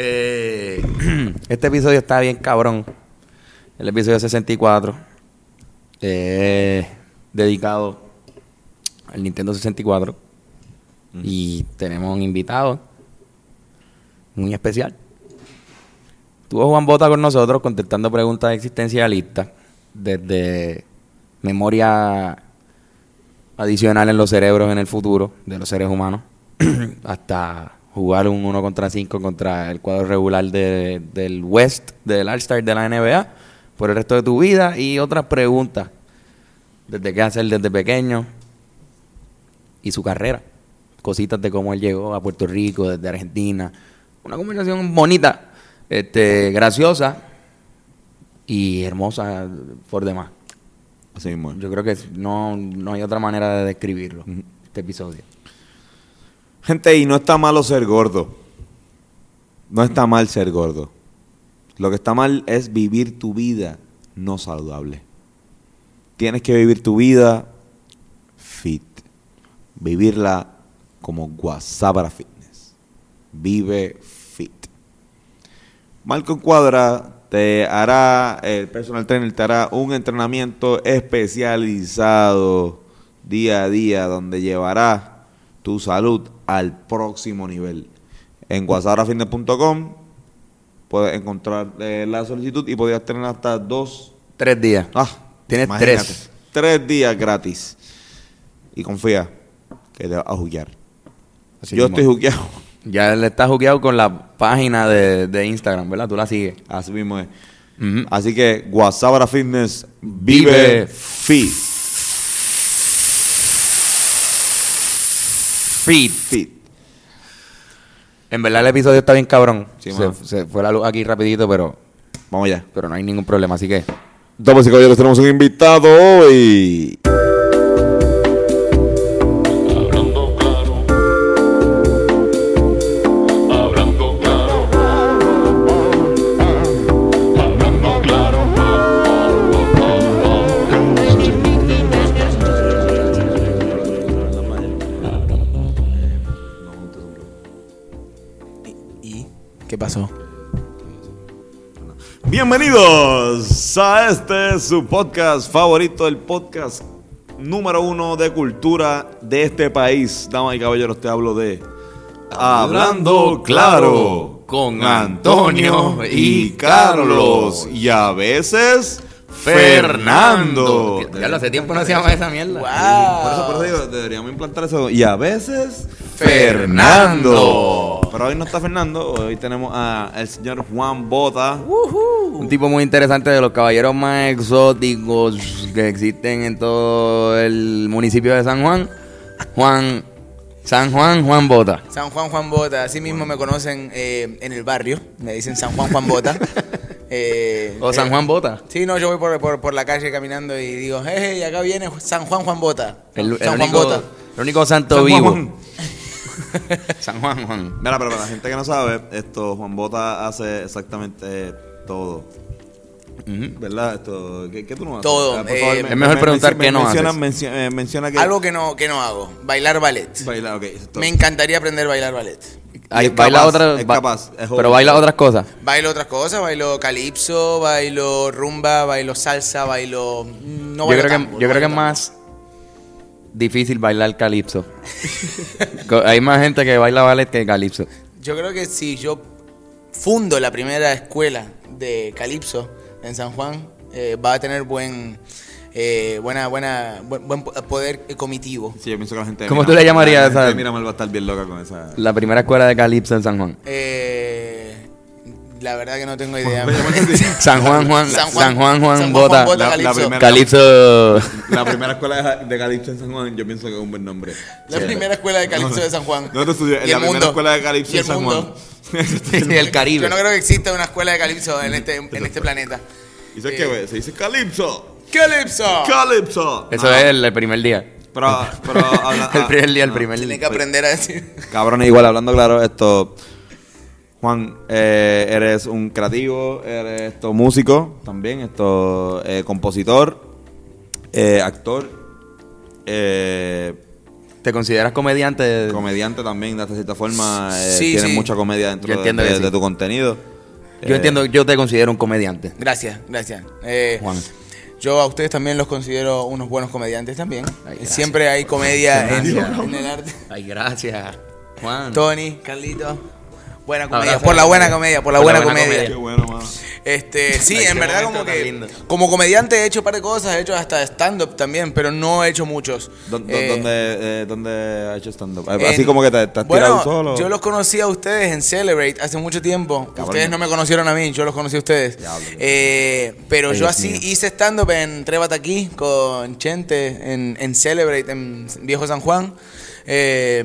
Eh, este episodio está bien cabrón. El episodio 64. eh, dedicado al Nintendo 64. Y tenemos un invitado muy especial. Tuvo Juan Bota con nosotros contestando preguntas existencialistas desde memoria adicional en los cerebros en el futuro de los seres humanos hasta jugar un 1 contra 5 contra el cuadro regular de- del West, del All-Star de la NBA por el resto de tu vida y otras preguntas desde qué hacer desde pequeño y su carrera. Cositas de cómo él llegó a Puerto Rico, desde Argentina. Una conversación bonita, este, graciosa y hermosa por demás. Así mismo. Yo creo que no, no hay otra manera de describirlo, este episodio. Gente, y no está malo ser gordo. No está mal ser gordo. Lo que está mal es vivir tu vida no saludable. Tienes que vivir tu vida fit. Vivirla como Guasabra Fitness. Vive fit. Malcolm Cuadra te hará, el personal trainer te hará un entrenamiento especializado día a día donde llevará tu salud al próximo nivel. En guasabrafitness.com puedes encontrar eh, la solicitud y podrías tener hasta dos. Tres días. Ah, Tienes imagínate, tres. Tres días gratis. Y confía que te vas a juguear. Así Yo mismo. estoy jugueado. Ya le está jugueado con la página de, de Instagram, ¿verdad? Tú la sigues. Así mismo es. Así que Guasabra Fitness vive, Vive fit. Fit. En verdad el episodio está bien cabrón. Sí, se, fue la luz aquí rapidito, pero, Vamos allá. pero no hay ningún problema. Así que Damas y caballeros, tenemos un invitado hoy. Bienvenidos a este su podcast favorito, el podcast número uno de cultura de este país. Damas y caballeros, te hablo de Hablando Claro con Antonio y Carlos y a veces Fernando. Ya lo hace tiempo no hacíamos esa mierda. Por eso, por eso digo, deberíamos implantar eso. Y a veces Fernando. Pero hoy no está Fernando, hoy tenemos al señor Juan Bota. Un tipo muy interesante de los caballeros más exóticos que existen en todo el municipio de San Juan. Juan, San Juan, Juan Bota. San Juan Juan Bota, así mismo me conocen eh, en el barrio, me dicen San Juan Juan Bota. Eh, O San eh, Juan Bota. Sí, no, yo voy por, por, por la calle caminando y digo, hey, acá viene San Juan Juan Bota. El, el San Juan único, Bota. el único santo San Juan, vivo. Juan. San Juan, Juan. Mira, pero para la gente que no sabe, esto Juan Bota hace exactamente todo. ¿Verdad? Esto, ¿qué, qué tú no haces? Todo, Ah, por eh, favor, es mejor men- preguntar men- qué no menciona, haces. mencio- eh, menciona que... Algo que no, que no hago, bailar ballet. Bailar, ok. eso es todo. Me encantaría aprender a bailar ballet. Baila capaz, otra, es ba- capaz, es joven. pero baila otras cosas. Bailo otras cosas, bailo calipso, bailo rumba, bailo salsa, bailo... mm, No yo bailo creo que, yo creo que es más difícil bailar calipso. Hay más gente que baila ballet que calipso. Yo creo que si yo fundo la primera escuela de Calipso en San Juan, eh, va a tener buen, eh, buena, buena, buen, buen poder comitivo. Sí, yo pienso que la gente... de ¿Cómo tú le llamarías esa- Miramar va a estar bien loca con esa... La primera escuela de calipso en San Juan. Eh, la verdad que no tengo idea. San Juan, Juan, San Juan, Juan, Juan, San Bota. Bota, La- primera- Calipso. La primera escuela de, Calipso en San Juan, yo pienso que es un buen nombre. La primera escuela de Calipso de San Juan. ¿Dónde estudió? En Y la primera escuela de Calipso en San mundo. Juan. y el Caribe. Yo no creo que exista una escuela de Calipso en este, en este planeta. ¿Y sabes qué, güey? Se dice Calipso. ¡Calipso! Calipso. Eso No, es el, el primer día. Pero, pero habla- el primer día, el no. primer Tiene que día. aprender a decir. Cabrones, igual hablando claro, esto. Juan, eh, eres un creativo, eres esto músico también, esto eh, compositor, eh, actor. eh, ¿Te consideras comediante? Comediante también, de cierta forma. eh, Sí, tienes sí. mucha comedia dentro Yo de, entiendo de- que sí. de tu contenido. Yo Eh, entiendo, yo te considero un comediante. Gracias, gracias. Eh, Juan. Yo a ustedes también los considero unos buenos comediantes también. Ay, gracias. Siempre hay comedia en, en el arte. Ay, gracias. Juan. Tony, Carlito. Buena comedia. Abrazo por la buena comedia. por la Por buena buena comedia. comedia. Qué bueno, mano. Este, sí, Ay, en verdad como que como comediante he hecho un par de cosas, he hecho hasta stand-up también, pero no he hecho muchos. ¿Dó- dó- Eh, ¿Dónde, eh, dónde has hecho stand-up? en- Así como que te, te has bueno, tirado solo. Yo los conocí a ustedes en Celebrate hace mucho tiempo. Cabrón. Ustedes no me conocieron a mí, yo los conocí a ustedes. Eh, pero Ay, yo así mío. hice stand-up en Trévate aquí con Chente en, en Celebrate en Viejo San Juan. eh,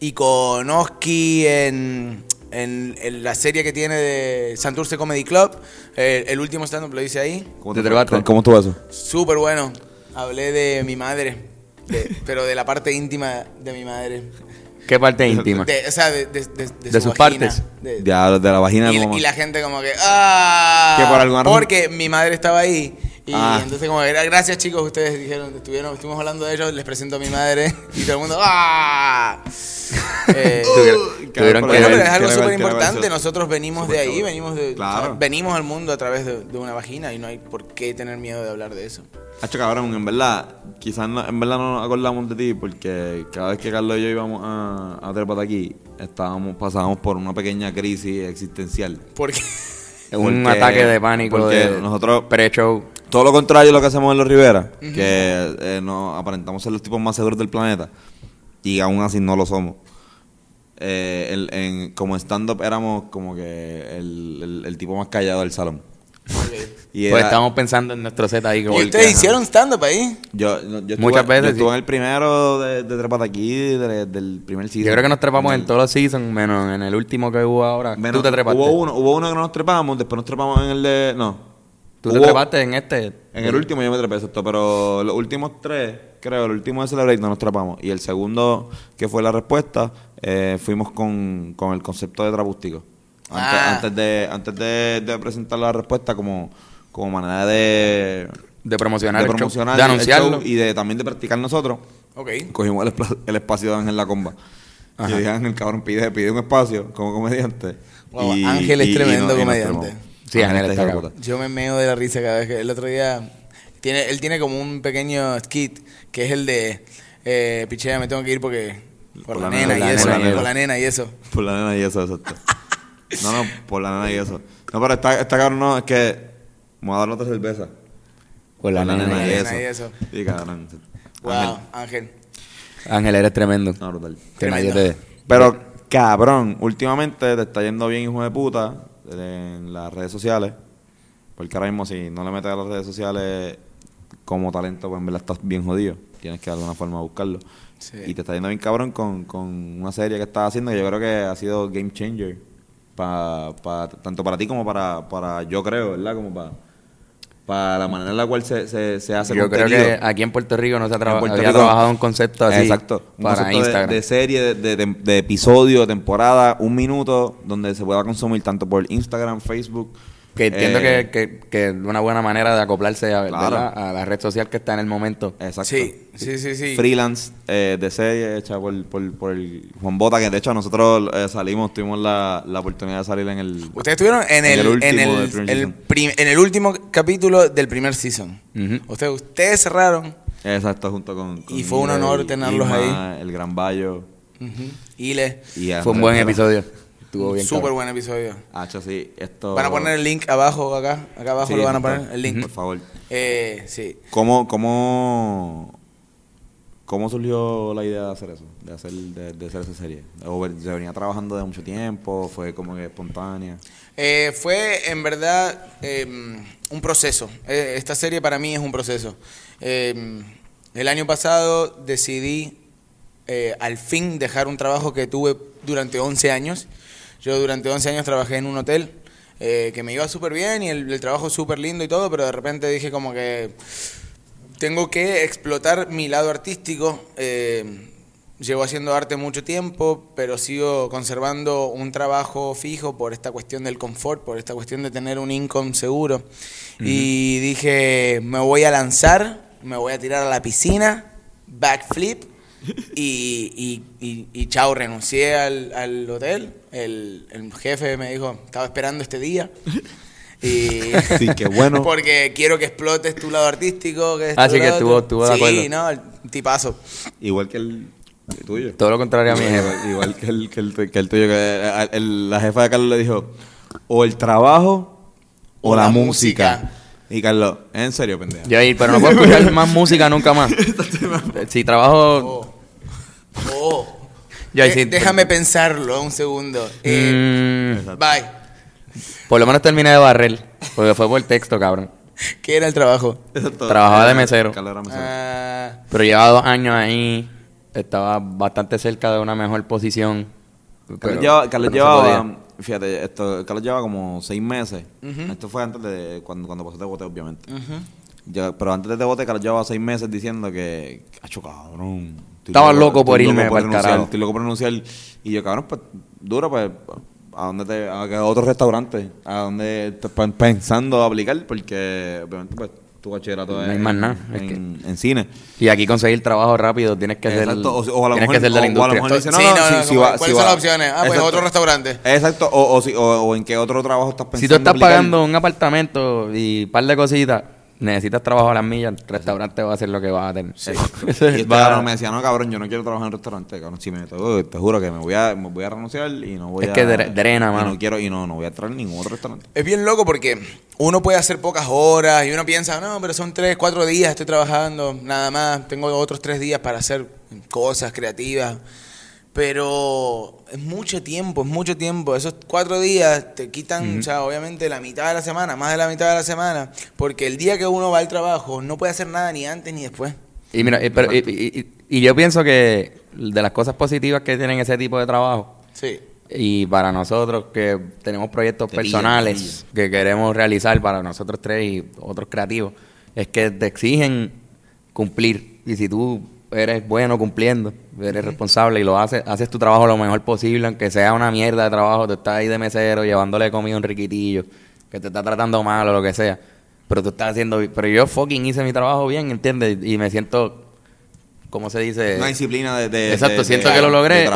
y con Oski en, en- en la serie que tiene de Santurce Comedy Club. Eh, el último stand-up lo hice ahí. ¿Cómo, ¿De te, Trebate? ¿Cómo, estuvo eso? Súper bueno. Hablé de mi madre, de- pero de la parte íntima de mi madre. ¿Qué parte íntima? De, o sea, de, de, de- de De su sus vagina. partes. De- Ya, de la vagina y la gente como que, ¡ah! ¿Que por alguna razón? Porque mi madre estaba ahí. Y Ah. entonces como, que, gracias chicos, ustedes dijeron, estuvieron, estuvimos hablando de ellos, les presento a mi madre. Y todo el mundo, ¡ah! Eh, Tuvieron- tuvieron bueno, que pero ver. es algo súper importante. Nosotros venimos de ahí, venimos de, Claro. o sea, venimos al mundo a través de, de una vagina y no hay por qué tener miedo de hablar de eso. Hacho, cabrón, en verdad, quizás no- en verdad no nos acordamos de ti porque cada vez que Carlos y yo íbamos a, a Trépate aquí, estábamos, pasábamos por una pequeña crisis existencial. Porque un ataque de pánico porque de nosotros- pre-show. Todo lo contrario a lo que hacemos en los Rivera, que eh, nos aparentamos ser los tipos más seguros del planeta y aún así no lo somos. Eh, el- en- como stand-up éramos como que el, el- el tipo más callado del salón. Y Pues era- estamos pensando en nuestro set ahí. ¿Y ustedes hicieron stand-up ahí? Yo, yo estuve, Muchas veces, yo estuve sí. en el primero de, de Trépate aquí, de- del primer season. Yo creo que nos trepamos en el- todos los seasons, menos en el último que hubo ahora. menos- Tú te trepaste. Hubo uno, hubo uno que no nos trepamos, después nos trepamos en el de... No. Tú te Hubo- trepaste en este. En el último yo me trepé, exacto, pero los últimos tres, creo, el último de Celebrate no nos trepamos. Y el segundo, que fue la respuesta, eh, fuimos con, con el concepto de trapústico. Antes, Ah. antes de antes de, de presentar la respuesta como, como manera de, De promocionar de el show, promocionar de el anunciarlo. show y de también de practicar nosotros. Cogimos el, espacio de Ángel La Comba. Y Ajá. dije, Ángel, cabrón, pide, pide un espacio como comediante. Wow, Ángel es tremendo comediante. Sí, Ángel está cabrón. Yo me meo de la risa cada vez que el otro día tiene él tiene como un pequeño skit que es el de eh, pichea me tengo que ir porque por, la, nena, y la eso, nena y por la nena y eso. Por la nena y eso, exacto. No, no, por la nena y eso. No, pero está, está cabrón, no, es que vamos a dar otra cerveza. Con la Por nena. nena y y eso. y eso. Sí, cabrón. Wow, Ángel. Ángel. Ángel, eres tremendo. No, brutal. Que nadie Tremendo. te... Pero, cabrón, últimamente te está yendo bien, hijo de puta, en las redes sociales. Porque ahora mismo, si no le metes a las redes sociales como talento, pues en verdad estás bien jodido. Tienes que de alguna forma buscarlo. Sí. Y te está yendo bien cabrón con, con una serie que estás haciendo que yo creo que ha sido game changer. Pa, pa- tanto para ti como para, para yo creo, ¿verdad? Como para, para la manera en la cual se, se, se hace Yo creo que aquí en Puerto Rico no se ha traba- había Rico- trabajado un concepto así Exacto. Un para concepto de- Instagram. De, serie, de, de, de- episodio, de temporada, un minuto, donde se pueda consumir tanto por Instagram, Facebook. Que entiendo eh, que, que, que es una buena manera de acoplarse a, Claro. ¿verdad? a la red social que está en el momento. Exacto. Sí, sí, sí, sí. Freelance eh, de serie hecha por, por, por el Juan Bota, que de hecho nosotros eh, salimos, tuvimos la, la oportunidad de salir en el. Ustedes estuvieron en En el, el último en el, prim- en el último capítulo del primer season. Ustedes, ustedes cerraron. Exacto, junto con. con Y fue un honor tenerlos Irma, El Gran Bayo. Ile. Y Fue un buen episodio. Estuvo bien. Súper buen episodio. Hacho, sí, esto. Van a poner el link abajo acá. Acá abajo Sí, lo van a poner el link. Por favor. Eh, sí. ¿Cómo, cómo, ¿Cómo surgió la idea de hacer eso? De hacer, de, de hacer esa serie. ¿O se venía trabajando de mucho tiempo? ¿Fue como que espontánea? Eh, fue en verdad eh, un proceso. Eh, esta serie para mí es un proceso. Eh, el año pasado decidí eh, al fin dejar un trabajo que tuve durante 11 años. Yo durante 11 años trabajé en un hotel eh, que me iba súper bien y el, el trabajo súper lindo y todo, pero de repente dije como que tengo que explotar mi lado artístico. Eh, llevo haciendo arte mucho tiempo, pero sigo conservando un trabajo fijo por esta cuestión del confort, por esta cuestión de tener un income seguro. Y dije, me voy a lanzar, me voy a tirar a la piscina, backflip, Y, y, y, y chao, renuncié al, al hotel. El, el jefe me dijo, estaba esperando este día. Y Sí, qué bueno. Porque quiero que explotes tu lado artístico. Que Ah, esto, sí, que lo estuvo- de Sí, acuerdo. no, el tipazo. Igual que el, tuyo. Todo lo contrario a mi jefe. Igual, que, el, que, el, que el tuyo. Que eh, el- la jefa de Carlos le dijo, o el trabajo o, O la, la música. música. Y Carlos, en serio, pendejo. Yo ahí, pero no puedo escuchar más música nunca más. Si trabajo. Oh. Yo Eh, sí- déjame pensarlo un segundo. Eh, Mm, Bye. por lo menos terminé de barrer. Porque fue por texto, cabrón. ¿Qué era el trabajo? Trabajaba de mesero. Carlos era mesero. Ah, Pero llevaba dos años ahí. Estaba bastante cerca de una mejor posición. Carlos, pero llevaba, fíjate, esto, Carlos llevaba como seis meses. Esto fue antes de cuando, cuando pasó bote, obviamente. Pero antes de bote, Carlos llevaba seis meses diciendo que, cacho, cabrón. Estaba loco por irme loco pa'l renunciar, carajo. Estoy loco por renunciar. Y yo, cabrón, pues, duro, pues, ¿a dónde te, a, otro restaurante? ¿A dónde pe- pensando aplicar? Porque, obviamente, pues, tu bachillerato No hay más nada, en, es que- en- en cine. Y aquí conseguir trabajo rápido tienes que ser. Exacto, o, o a lo tienes mejor, que ser de la o- o a lo industria. mejor le dice, no, Sí, no, no, si- no, si como, va- ¿cuáles si son las opciones? Ah, pues, otro restaurante. Exacto, o, o, si- o, o en qué otro trabajo estás pensando. Si tú estás aplicar. pagando un apartamento y un par de cositas, necesitas trabajo a las millas, el restaurante va a hacer lo que vas a tener. Ese Y es este el- va- cabrón me decía, no, cabrón, yo no quiero trabajar en un restaurante, cabrón. Si me te juro que me voy a, me voy a renunciar y no voy Es a... que dre- drena, y mano. no quiero, y no, no voy a entrar en ningún otro restaurante. Es bien loco porque uno puede hacer pocas horas y uno piensa, no, pero son tres, cuatro días, estoy trabajando, nada más, tengo otros tres días para hacer cosas creativas. Pero es mucho tiempo, es mucho tiempo. Esos cuatro días te quitan, o sea, obviamente la mitad de la semana, más de la mitad de la semana, porque el día que uno va al trabajo no puede hacer nada ni antes ni después. Y mira, y, pero- y- y- y- y yo pienso que de las cosas positivas que tienen ese tipo de trabajo, Sí. y para nosotros que tenemos proyectos Te personales que queremos realizar para nosotros tres y otros creativos, es que te exigen cumplir. Y si tú eres bueno cumpliendo, eres responsable y lo haces, haces tu trabajo lo mejor posible, aunque sea una mierda de trabajo, tú estás ahí de mesero llevándole comida a un riquitillo, que te está tratando mal o lo que sea. Pero tú estás haciendo, pero yo fucking hice mi trabajo bien, ¿entiendes? Y me siento, ¿cómo se dice? Una disciplina de, de- Exacto, de- siento de- que lo logré.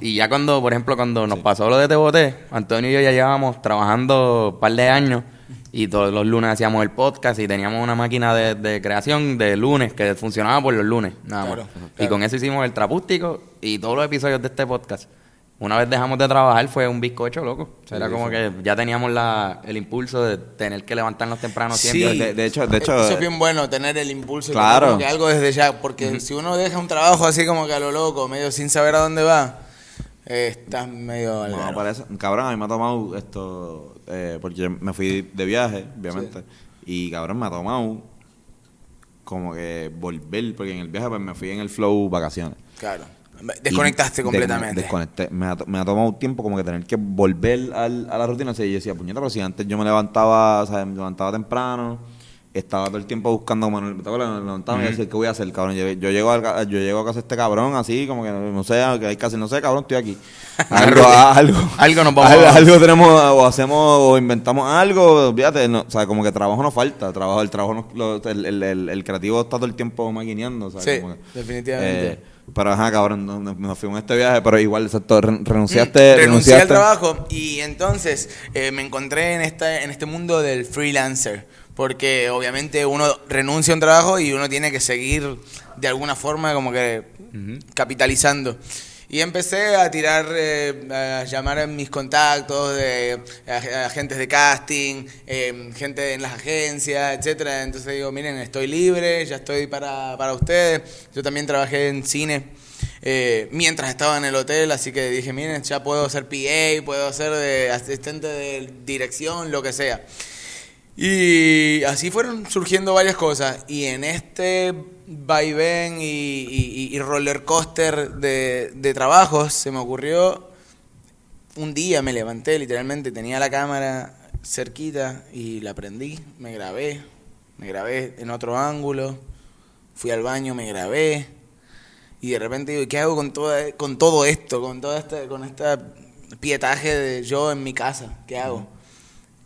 Y, y ya cuando, por ejemplo, cuando nos pasó lo de Te Boté, Antonio y yo ya llevábamos trabajando un par de años y todos los lunes hacíamos el podcast y teníamos una máquina de, de creación de lunes que funcionaba por los lunes, nada Claro, más. Y claro. con eso hicimos el trapústico y todos los episodios de este podcast. Una vez dejamos de trabajar fue un bizcocho, loco. O sea, era como que ya teníamos la, el impulso de tener que levantarnos temprano siempre. de- de hecho- de hecho, Eso eh, es bien bueno, tener el impulso. y Claro. que algo desde ya, porque si uno deja un trabajo así como que a lo loco, medio sin saber a dónde va, eh, estás medio No, parece- Cabrón, a mí me ha tomado esto, eh, porque yo me fui de viaje, obviamente, y cabrón, me ha tomado como que volver, porque en el viaje pues me fui en el flow vacaciones. Claro. Desconectaste Y completamente. de- desconecté. Me ha, me ha tomado tiempo como que tener que volver al- a la rutina. O sea, yo decía, puñeta, pero si antes yo me levantaba, o sea, me levantaba temprano, estaba todo el tiempo buscando, bueno, me tocaba me levantaba y decía, ¿qué voy a hacer, cabrón? Yo, yo llego a, yo llego a casa de este cabrón así, como que no sé, que hay casi, no sé, cabrón, estoy aquí. algo, algo, Algo nos vamos algo, a- algo tenemos, o hacemos, o inventamos algo, fíjate, no, o sea, como que trabajo no falta, trabajo, el trabajo, no- lo- el, el, el, el creativo está todo el tiempo maquineando, ¿sabes? Sí, Como que, definitivamente. eh, pero ajá, cabrón, no- no- nos fuimos a este viaje, pero igual, exacto, re- renunciaste, Mm, Renuncié renunciaste. al trabajo y entonces eh, me encontré en, esta, en este mundo del freelancer. Porque obviamente uno renuncia a un trabajo y uno tiene que seguir de alguna forma como que capitalizando. Y empecé a tirar, eh, a llamar a mis contactos de a- agentes de casting, eh, gente en las agencias, etcétera. Entonces digo, miren, estoy libre, ya estoy para, para ustedes. Yo también trabajé en cine eh, mientras estaba en el hotel, así que dije, miren, ya puedo ser PA, puedo ser de asistente de dirección, lo que sea. Y así fueron surgiendo varias cosas. Y en este vaivén y, y, y roller coaster de, trabajos se me ocurrió un día me levanté, literalmente tenía la cámara cerquita y la prendí, me grabé, me grabé en otro ángulo, fui al baño, me grabé y de repente digo, ¿y ¿qué hago con todo, con todo esto, con todo este, con este pietaje de yo en mi casa? ¿Qué hago?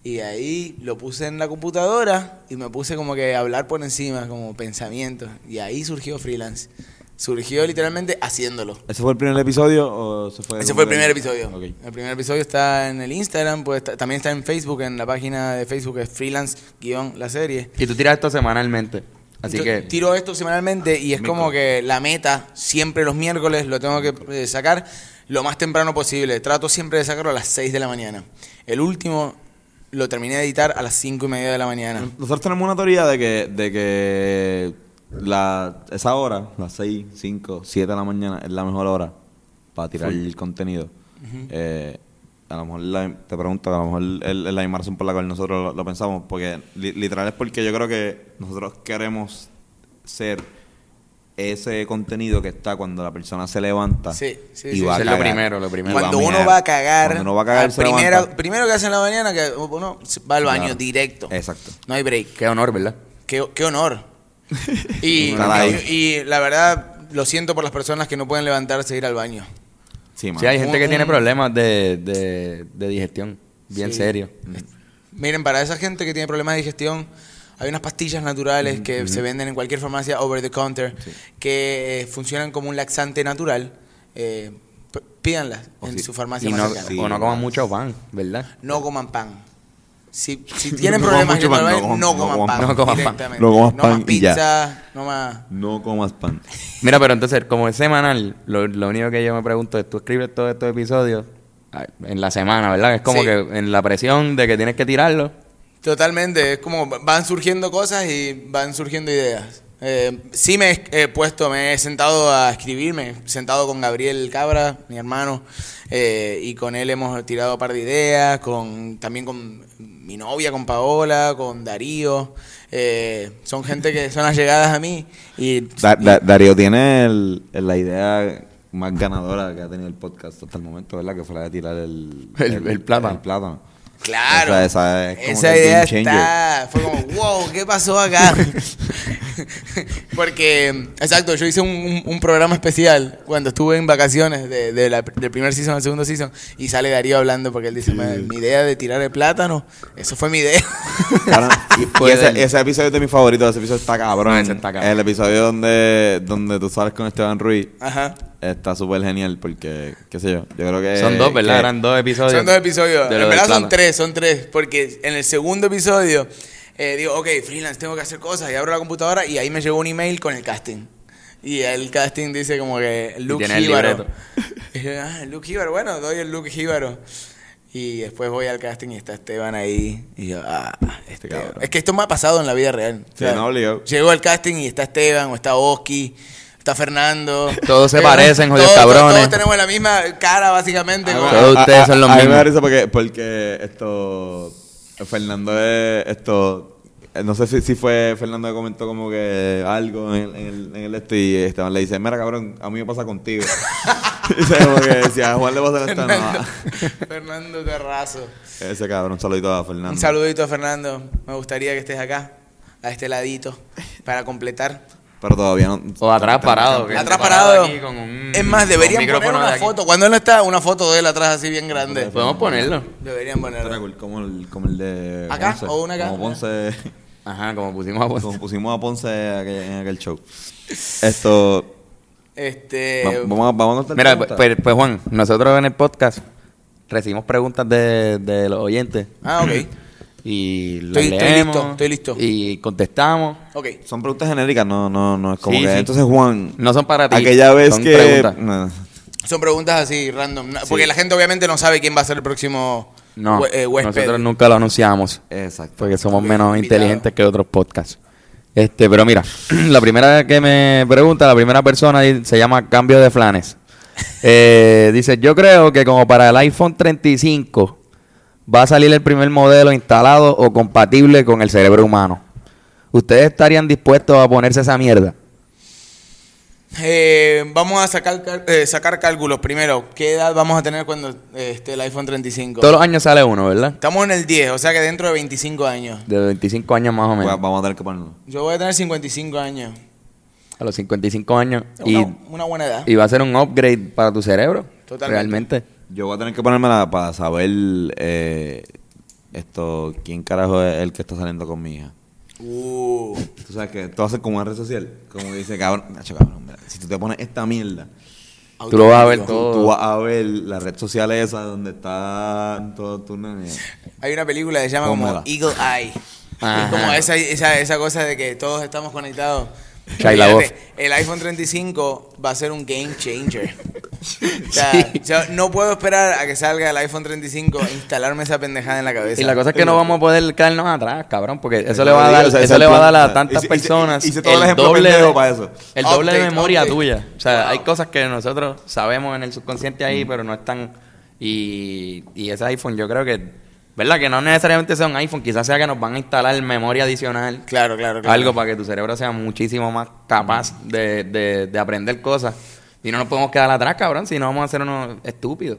Y ahí lo puse en la computadora y me puse como que a hablar por encima, como pensamientos. Y ahí surgió freelance. Surgió literalmente haciéndolo. ¿Ese fue el primer episodio o se fue? Ese fue el primer episodio. Ok. El primer episodio está en el Instagram, pues está- también está en Facebook, en la página de Facebook es freelance-la serie. Y tú tiras esto semanalmente. Así Yo que. tiro esto semanalmente y es como que la meta, siempre los miércoles lo tengo que eh, sacar lo más temprano posible. Trato siempre de sacarlo a las 6 de la mañana. El último lo terminé de editar a las 5 y media de la mañana. Nosotros tenemos una teoría de que, de que la, esa hora, las 6, 5, 7 de la mañana, es la mejor hora para tirar el contenido. Eh, a lo mejor la- te pregunto, a lo mejor es es la misma razón por la cual nosotros lo, lo pensamos, porque li- literal es porque yo creo que nosotros queremos ser ese contenido que está cuando la persona se levanta Sí, sí, y sí. va a es lo cagar. primero, lo primero. Cuando a uno va a cagar, Cuando uno va a cagar, se primero, levanta. primero que hace en la mañana, que uno va al baño Claro. directo. Exacto. No hay break. Qué honor, ¿verdad? Qué, qué honor. y, y, y la verdad, lo siento por las personas que no pueden levantarse e ir al baño. Sí, hay gente que Un- tiene problemas de, de, de digestión. Bien Sí. serio. Miren, para esa gente que tiene problemas de digestión, hay unas pastillas naturales que se venden en cualquier farmacia over the counter que eh, funcionan como un laxante natural. Eh, pídanlas O en sí. su farmacia Y más no. Sí, o no coman mucho pan, ¿verdad? No coman pan. Si, si tienen No coman problemas pan, no no, coman- no coman coman pan. No coman pan. directamente. No coman pan más ya. pizza, no más... No comas pan. Mira, pero entonces, como es semanal, lo, lo único que yo me pregunto es, tú escribes todos estos episodios en la semana, ¿verdad? Es como Sí. que en la presión de que tienes que tirarlo. Totalmente, es como van surgiendo cosas y van surgiendo ideas. Eh, sí me he puesto, me he sentado a escribir, me he sentado con Gabriel Cabra, mi hermano, eh, y con él hemos tirado un par de ideas, con también con mi novia, con Paola, con Darío. eh, son gente que son allegadas a mí y, Da- Da- Darío tiene el- la idea más ganadora que ha tenido el podcast hasta el momento, ¿verdad? Que fue la de tirar el, El- el plátano. el plátano. Claro. Esa- es idea está. Fue como, wow, ¿qué pasó acá? Porque, exacto, yo hice un, un- un programa especial cuando estuve en vacaciones de, de la- del primer season al segundo season y sale Darío hablando porque él dice, "Man, mi idea de tirar el plátano, eso fue mi idea. Claro, y- y Puede ese, episodio es de mis favoritos, ese episodio está cabrón. Ese está cabrón. El episodio donde, donde tú sales con Esteban Ruiz Ajá. está súper genial porque, qué sé yo, yo creo que... Son dos, ¿verdad? Eran dos episodios. Son dos episodios. de En verdad son plátano. Tres, son tres. Porque en el segundo episodio eh, digo, ok, freelance, tengo que hacer cosas. Y abro la computadora y ahí me llegó un email con el casting. Y el casting dice como que Luke el Jíbaro. Y yo, ah, Luke Jíbaro, bueno, doy el Luke Jíbaro. Y después voy al casting y está Esteban ahí. Y yo, ah, Esteban. cabrón. Es que esto me ha pasado en la vida real. Sí, no, obligado. Llego al casting y está Esteban, o está Oski, está Fernando. Todos se parecen, jodidos todos- todos- cabrones. Todos tenemos la misma cara, básicamente. Ah, Todos a- ustedes a- son los a mí me mismos. da risa porque, porque esto... Fernando es esto... No sé si, si fue Fernando que comentó como que algo en el, en el, en el esto y Esteban le dice, mira cabrón, a mí me pasa contigo. y se como que decía, a Juan le pasa no. Fernando Terrazo. Ese cabrón, un saludito a Fernando. Un saludito a Fernando. Me gustaría que estés acá, a este ladito, para completar. Pero todavía no... O atrás parado. que Atrás parado. aquí con un- Es más, con deberían un poner una foto. Cuando él no está, una foto de él atrás así bien grande. Podemos ponerlo. Deberían ponerlo. Como el, como el de ¿Acá? Ponce. ¿O una acá? Como Ponce... Ajá, como pusimos a como Ponce. pusimos a Ponce aquel- en aquel show. Esto... Este. va- vamos, a, vamos a contar Mira, pues, pues, Juan, nosotros en el podcast recibimos preguntas de, de los oyentes Ah, ok. y las Estoy- estoy leemos listo, estoy listo. y contestamos. Ok. Son preguntas genéricas, no, no, no es como Sí, que... sí. Entonces, Juan... No son para ti. Aquella vez son que... preguntas. No. Son preguntas así, random. Porque la gente obviamente no sabe quién va a ser el próximo No, eh, huésped. nosotros nunca lo anunciamos Exacto. porque somos menos invitado. inteligentes que otros podcasts. Este, pero mira, la primera que me pregunta, la primera persona se llama Cambio de Flanes. Eh, dice, yo creo que como para el iPhone 35 va a salir el primer modelo instalado o compatible con el cerebro humano. ¿Ustedes estarían dispuestos a ponerse esa mierda? Eh, vamos a sacar, eh, sacar cálculos primero. ¿Qué edad vamos a tener cuando eh, esté el iPhone 35? Todos los años sale uno, ¿verdad? Estamos en el 10, o sea que dentro de 25 años. De 25 años más o menos. Vamos a tener que ponerlo. Yo voy a tener 55 años. A los 55 años. Y, Una, una buena edad. y va a ser un upgrade para tu cerebro. Totalmente. Realmente. Yo voy a tener que ponérmela para saber eh, esto, quién carajo es el que está saliendo con mi hija. Uh, Tú sabes que tú haces como una red social. Como dice, cabrón, cabrón, mira, si tú te pones esta mierda, Tú lo vas a ver todo. tú vas a ver la red social esa donde está todo tu nene. hay una película que se llama como. Eagle Eye. Ajá. Es como esa, esa, esa cosa de que todos estamos conectados. Shia LaBeouf. Fíjate, El iPhone 35 va a ser un game changer. O sea, yo no puedo esperar a que salga el iPhone 35 e instalarme esa pendejada en la cabeza. Y la cosa es que no vamos a poder quedarnos atrás, cabrón, porque eso le va a dar, digo, o sea, eso le va a dar a plan. tantas personas el ejemplo pendejo para eso. el doble de memoria update. tuya. O sea, Wow. hay cosas que nosotros sabemos en el subconsciente ahí, pero no están. Y, y ese iPhone, yo creo que, ¿verdad? Que no necesariamente sea un iPhone, quizás sea que nos van a instalar memoria adicional. Claro, claro, claro. Algo para que tu cerebro sea muchísimo más capaz de, de, de aprender cosas. Y no nos podemos quedar atrás, cabrón, si no vamos a ser unos estúpidos.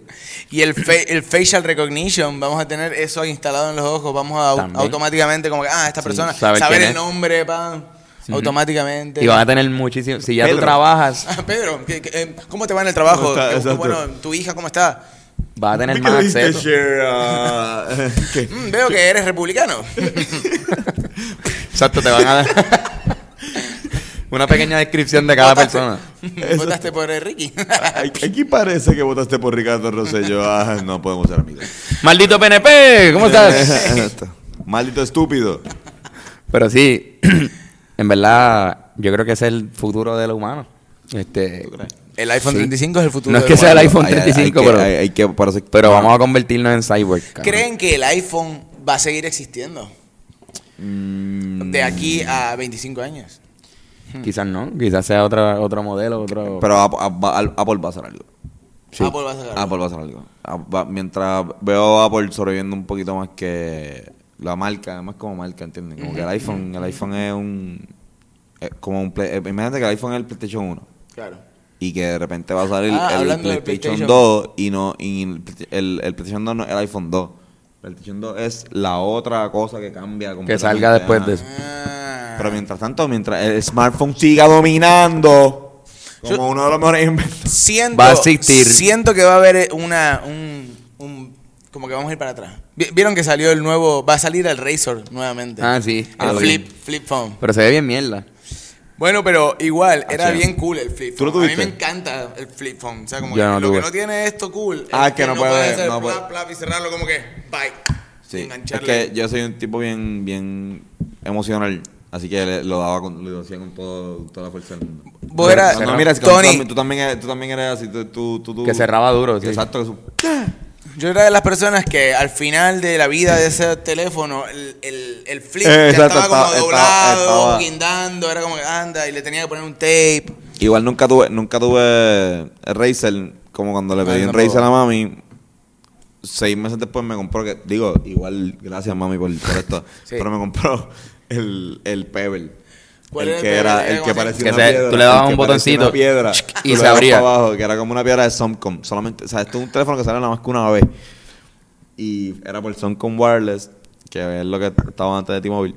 Y el, fa- el facial recognition, vamos a tener eso instalado en los ojos, vamos a au- También. automáticamente como que, ah, esta persona, saber el es. nombre, pa, automáticamente. Y van a tener muchísimo. Si ya tú Pedro. trabajas, Ah, Pedro, ¿qué- qué- eh, ¿cómo te va en el trabajo? ¿Cómo está? Exacto. Bueno, tu hija, ¿cómo está? Vas a tener ¿Qué más acceso. ah, ¿qué? Mm, veo que eres republicano. Exacto, te van a dar una pequeña descripción de cada persona. Votaste por Ricky. Aquí parece que votaste por Ricardo Rosselló. Ah, no podemos ser amigos. Maldito PNP, ¿cómo estás? Maldito estúpido. Pero sí, en verdad, yo creo que ese es el futuro de lo humano. Este, el iPhone Sí. 35 es el futuro. No es que sea el iPhone Hay- hay 35, que- pero, hay- hay que- pero vamos a convertirnos en cyborg. cabrón. ¿Creen que el iPhone va a seguir existiendo? Mm, De aquí a 25 años. Quizás no, quizás sea otro, otro modelo, otro... Pero Apple, Apple- Apple va a hacer algo. Sí. Apple va a sacar. Apple va a hacer algo. Va- Mientras veo a Apple sobreviviendo un poquito más que la marca, además como marca, ¿entiendes? Como que el iPhone, el iPhone es un... es como un... Play- imagínate que el iPhone es el PlayStation 1 Claro. Y que de repente va a salir Ah, el PlayStation, PlayStation. 2 y no y el, el, PlayStation 2 no es el iPhone 2. El PlayStation 2 es la otra cosa que cambia que salga después de eso. Ah. Pero mientras tanto, mientras el smartphone siga dominando como Yo- uno de los mejores inventos. Siento, Va a existir. siento que va a haber una un, un- como que vamos a ir para atrás. Vi- Vieron que salió el nuevo, va a salir el Razor nuevamente. Ah, sí. El Ah, flip, flip phone. Pero se ve bien mierda. Bueno, pero igual, era sí. bien cool el flip ¿Tú lo phone. A mí me encanta el flip phone. O sea, como que no lo tuve. que no tiene esto cool. Ah, es que no puede- puedes hacer no plap, puede- plap y cerrarlo como que, bye. Sí. Es Engancharle. que yo soy un tipo bien bien emocional, así que le- lo daba con, lo hacía con todo, toda la fuerza del mundo. Vos No, eras- no, no, mira, es que Tony. tú, también- tú también eres, así, tú, tú, tú- tú- Que cerraba duro, sí. Exacto, que su- Yo era de las personas que al final de la vida de ese teléfono, el, el, el flip Eh, ya estaba como estaba- doblado, estaba- guindando, era como que anda y le tenía que poner un tape. Igual nunca tuve, nunca tuve el Razer, como cuando le Ah, pedí un. Razer a mami. Seis meses después me compró, que digo, igual, gracias mami por, por esto, Sí. pero me compró el, el Pebble. ¿Cuál el era el que era, Era el que parecía que una se- piedra. tú le dabas un botoncito, una piedra, y se dabas abría. abajo, que era como una piedra de Somcom. Solamente, o sea, esto es un teléfono que sale nada más que una vez. Y era por Somcom Wireless, que es lo que estaba antes de T-Mobile.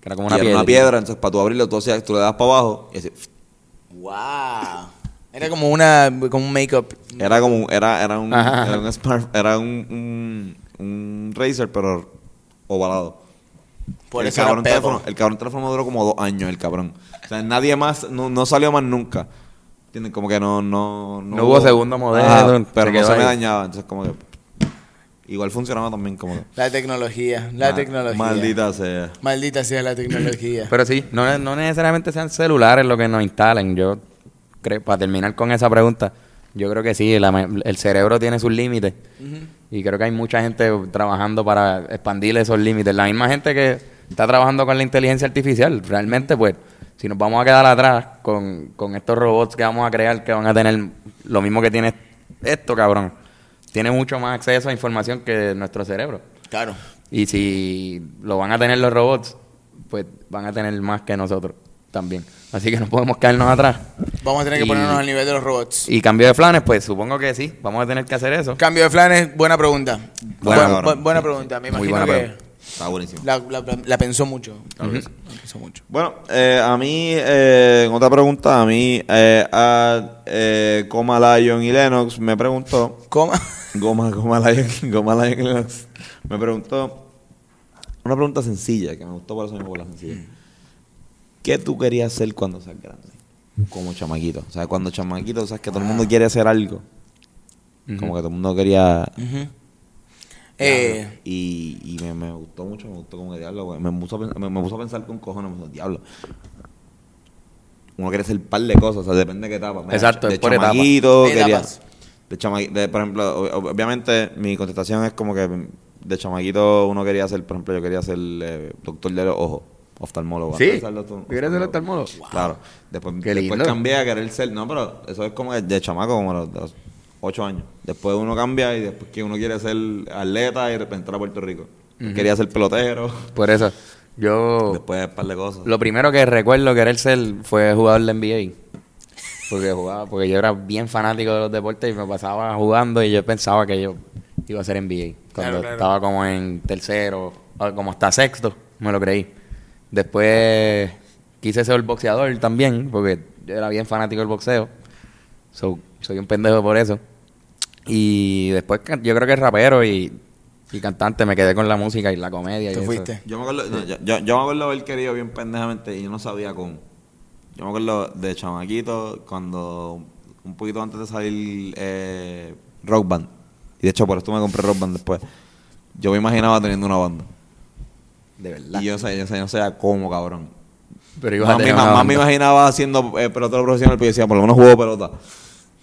Que era como Y una era piedra. una piedra, entonces para tú abrirlo, tú, hacías- tú le das para abajo y así, Wow. Era como una como un make-up. Era como, era, era un, Ajá. era un smart, era un, un, un Razer, pero ovalado. Por el eso cabrón teléfono, el cabrón teléfono duró como dos años, el cabrón. O sea, nadie más, no, no salió más nunca. ¿Entiendes? Como que no, no, No hubo segundo modelo, Ajá, se pero no se me dañaba, entonces como que igual funcionaba también como La tecnología, la tecnología. Maldita sea. Maldita sea la tecnología. Pero sí, no, no necesariamente sean celulares lo que nos instalen. Yo creo, para terminar con esa pregunta, yo creo que sí, la el cerebro tiene sus límites. Y creo que hay mucha gente trabajando para expandir esos límites. La misma gente que está trabajando con la inteligencia artificial. Realmente, pues, si nos vamos a quedar atrás con, con estos robots que vamos a crear, que van a tener lo mismo que tiene esto, cabrón. Tiene mucho más acceso a información que nuestro cerebro. Claro. Y si lo van a tener los robots, pues van a tener más que nosotros también. Así que no podemos quedarnos atrás. Vamos a tener que Y- ponernos al nivel de los robots. Y cambio de planes, pues supongo que sí, vamos a tener que hacer eso. Cambio de planes, buena pregunta. Buena, Bu- cabrón. bu- buena pregunta. Me Muy imagino buena que pregunta. Está buenísimo. la, la- la pensó mucho. La pensó mucho. Bueno, eh, a mí, eh, en otra pregunta, a mí, eh, a eh, Coma Lion y Lennox me preguntó ¿Cómo? Goma, Goma Lion, Goma Lion Lennox me preguntó una pregunta sencilla, que me gustó por eso mismo por la sencilla. ¿Qué tú querías hacer cuando seas grande? Como chamaquito. O sea, cuando chamaquito, sabes que todo el mundo quiere hacer algo. Como que todo el mundo quería... Eh, y y me, me gustó mucho, me gustó como que diablo, güey. Me puso, a, me, me puso a pensar con cojones, me dijo, diablo. Uno quiere hacer un par de cosas, o sea, depende de qué etapa. Mira, Exacto, de es por chamaquito quería... Etapas. De chamaqui- de, por ejemplo, ob- ob- obviamente mi contestación es como que de chamaquito uno quería ser, por ejemplo, yo quería ser eh, doctor de los ojos, oftalmólogo. ¿Sí? De ser doctor- ¿Tú quieres ser oftalmólogo? Claro. Después, Qué después lindo. cambié a querer ser, no, pero eso es como de, de chamaco, como a los, de los ocho años. Después uno cambia y después que uno quiere ser atleta y de repente entrar a Puerto Rico. Quería ser pelotero, Por eso, yo... después un par de cosas. Lo primero que recuerdo querer ser fue jugador de NBA. Porque jugaba, porque yo era bien fanático de los deportes y me pasaba jugando y yo pensaba que yo iba a ser NBA. Cuando Claro, claro. estaba como en tercero, como hasta sexto, me lo creí. Después quise ser boxeador también, porque yo era bien fanático del boxeo. So, soy un pendejo por eso. Y después yo creo que rapero y, y cantante me quedé con la música y la comedia. y Te eso. fuiste. Yo me acuerdo, no, yo, yo, yo me acuerdo haber querido bien pendejamente y yo no sabía cómo. Yo me acuerdo de chamaquito cuando un poquito antes de salir eh, Rock Band. Y de hecho por esto me compré Rock Band después. Yo me imaginaba teniendo una banda. De verdad. Y yo no sabía, yo sabía- no sabía cómo, cabrón. Pero ibas a Más, me, tener más- más me imaginaba haciendo eh, pelotero profesional, pero yo decía, por lo menos juego pelota.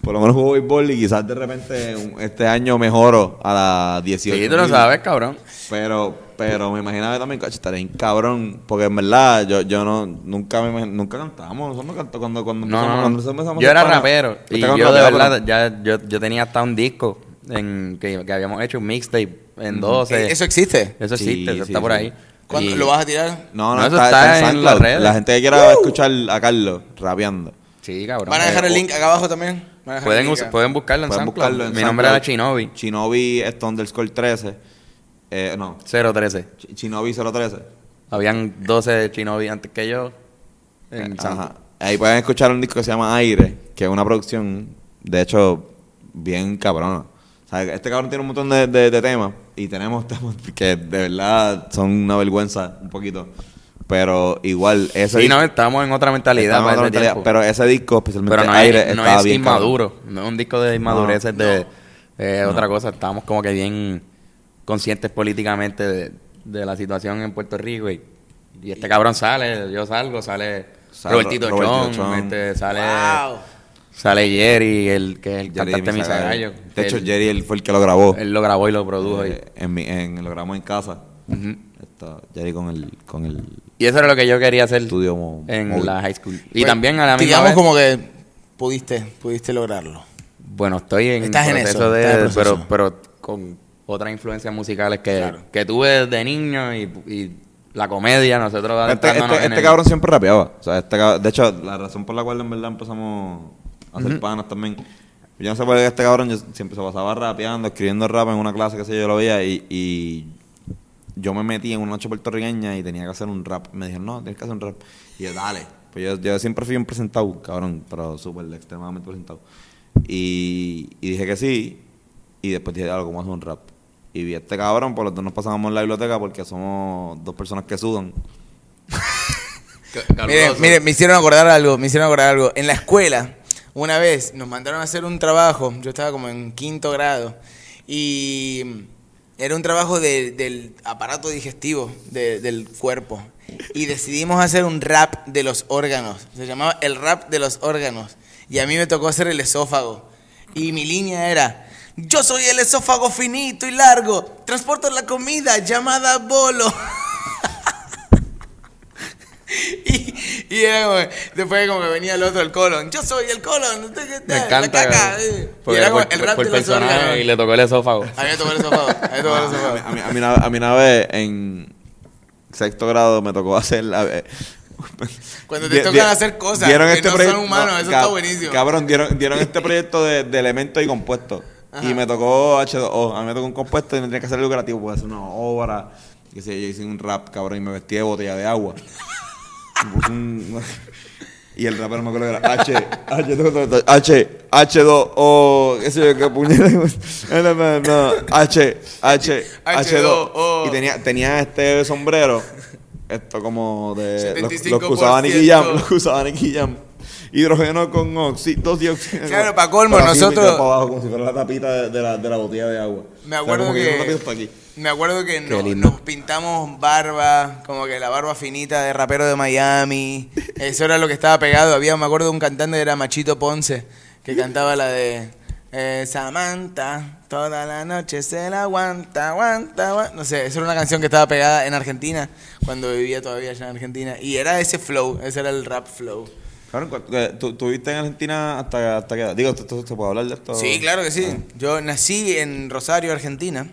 Por lo menos juego béisbol y quizás de repente un- este año mejoro a las 18. Sí, tú lo sabes, cabrón. Pero, pero me imaginaba también, coche, estaré bien cabrón. Porque en verdad, yo, yo no, nunca me nunca cantamos. Nosotros no cantamos cuando, cuando No, empezamos- no, cuando empezamos Yo a era rapero. Y yo de verdad, ya, yo, yo tenía hasta un disco en que, que habíamos hecho un mixtape en 12. Eh, ¿Eso existe? Eso Sí, existe, eso sí, está por sí. ahí. ¿Cuándo Y- lo vas a tirar? No, no, No, eso está, está está en en SoundCloud. las redes. La gente que quiera escuchar a Carlos rapeando. Sí, cabrón. ¿Van a dejar Eh, el o- link acá abajo también? ¿Van a dejar Pueden, el link us- acá? pueden buscarlo en Pueden SoundCloud. buscarlo en Mi nombre era SoundCloud. Chinobi. Chinobi esto underscore 13. Eh, no, 013. Ch- Chinobi 013. Habían 12 Chinobi antes que yo. En Ajá. SoundCloud. Ahí pueden escuchar un disco que se llama Aire, que es una producción, de hecho, bien cabrona. O sea, este cabrón tiene un montón de, de- de temas y tenemos temas que de verdad son una vergüenza un poquito. Pero igual, ese Sí, no, estamos en otra mentalidad. estamos en para otra ese mentalidad, tiempo. pero ese disco, especialmente Pero no Aire, es, no estaba es bien cabrón. inmaduro. No es un disco de inmadurez, No, es de eh, otra cosa. Estábamos como que bien conscientes políticamente de, de la situación en Puerto Rico. Y, y este cabrón sale, yo salgo, sale, Sale Robertito Ro- Robertito Chon, Chon. este, sale, Wow. Sale Jerry, el que es el Jerry cantante Misagallo. Misagallo. De hecho, Él- Jerry él fue el que lo grabó. Él lo grabó y lo produjo. y- Eh, en, mi- en- lo grabamos en casa. Está Jerry con el, con el Y eso era lo que yo quería hacer estudio en móvil. la high school. Y Pues, también a la misma Digamos vez, como que pudiste, pudiste lograrlo. Bueno, estoy en Estás en proceso eso, de, en proceso. pero, pero con otras influencias musicales que, Claro. que tuve de niño y, y la comedia, nosotros Este, este, en este el- cabrón siempre rapeaba. O sea, este de hecho, la razón por la cual en verdad empezamos hacer panas también. Yo no sé por qué este cabrón yo siempre se pasaba rapeando, escribiendo rap en una clase que sé yo, yo lo veía y, y yo me metí en una noche puertorriqueña y tenía que hacer un rap. Me dijeron, no, tienes que hacer un rap. Y yo, dale. Pues yo, yo siempre fui un presentado, cabrón, pero súper extremadamente presentado. Y, y dije que sí. Y después dije, algo como hacer un rap? Y vi a este cabrón, por lo tanto nos pasábamos en la biblioteca porque somos dos personas que sudan. Miren, miren, me hicieron acordar algo, me hicieron acordar algo. En la escuela, una vez nos mandaron a hacer un trabajo, yo estaba como en quinto grado, y era un trabajo de- del aparato digestivo de- del cuerpo. Y decidimos hacer un rap de los órganos. Se llamaba el rap de los órganos. Y a mí me tocó hacer el esófago. Y mi línea era, yo soy el esófago finito y largo, transporto la comida llamada bolo. Y, y era como- después como que venía el otro, el colon. Yo soy el colon. ¿usted qué Me encanta. La caca. eh. Y porque era como el rap por de los personaje órganos. y le tocó el esófago. A mí me tocó el esófago. A mí me tocó el A mí, a mí- a mí una, a mí una vez en sexto grado me tocó hacer la... eh, Cuando te tocan hacer cosas dieron que este no son humanos, eso está buenísimo. Cabrón, dieron, dieron este proyecto de, de elementos y compuestos. Y me tocó H2O. A mí me tocó un compuesto y no tenía que hacer algo creativo. Puede hacer una obra. Que sé, yo hice un rap, cabrón, y me vestí de botella de agua. Me puse un- Y el rapero me acuerdo que era H, H, H, H2, o qué sé yo, qué puñeta. No, no, H, H, H2. H2O. Y tenía, tenía este sombrero, esto como de los, los que 75%. usaba Nicky Jam, los que usaba Nicky Jam. Hidrógeno con oxígeno, dioxígeno. Claro, pa' colmo, nosotros- para abajo, como si fuera la tapita de, de la, de la botella de agua. Me O sea, acuerdo como que, aquí. Me acuerdo que no- nos pintamos barba, como que la barba finita de rapero de Miami. Eso era lo que estaba pegado. Había, me acuerdo de un cantante que era Machito Ponce, que cantaba la de eh, Samantha, toda la noche se la aguanta, aguanta, aguanta. No sé, esa era una canción que estaba pegada en Argentina, cuando vivía todavía allá en Argentina. Y era ese flow, ese era el rap flow. Que ¿tú, tú viviste en Argentina hasta, hasta qué edad? Digo, ¿tú, tú- ¿se puede hablar de esto? Sí, claro que sí. Yo nací en Rosario, Argentina.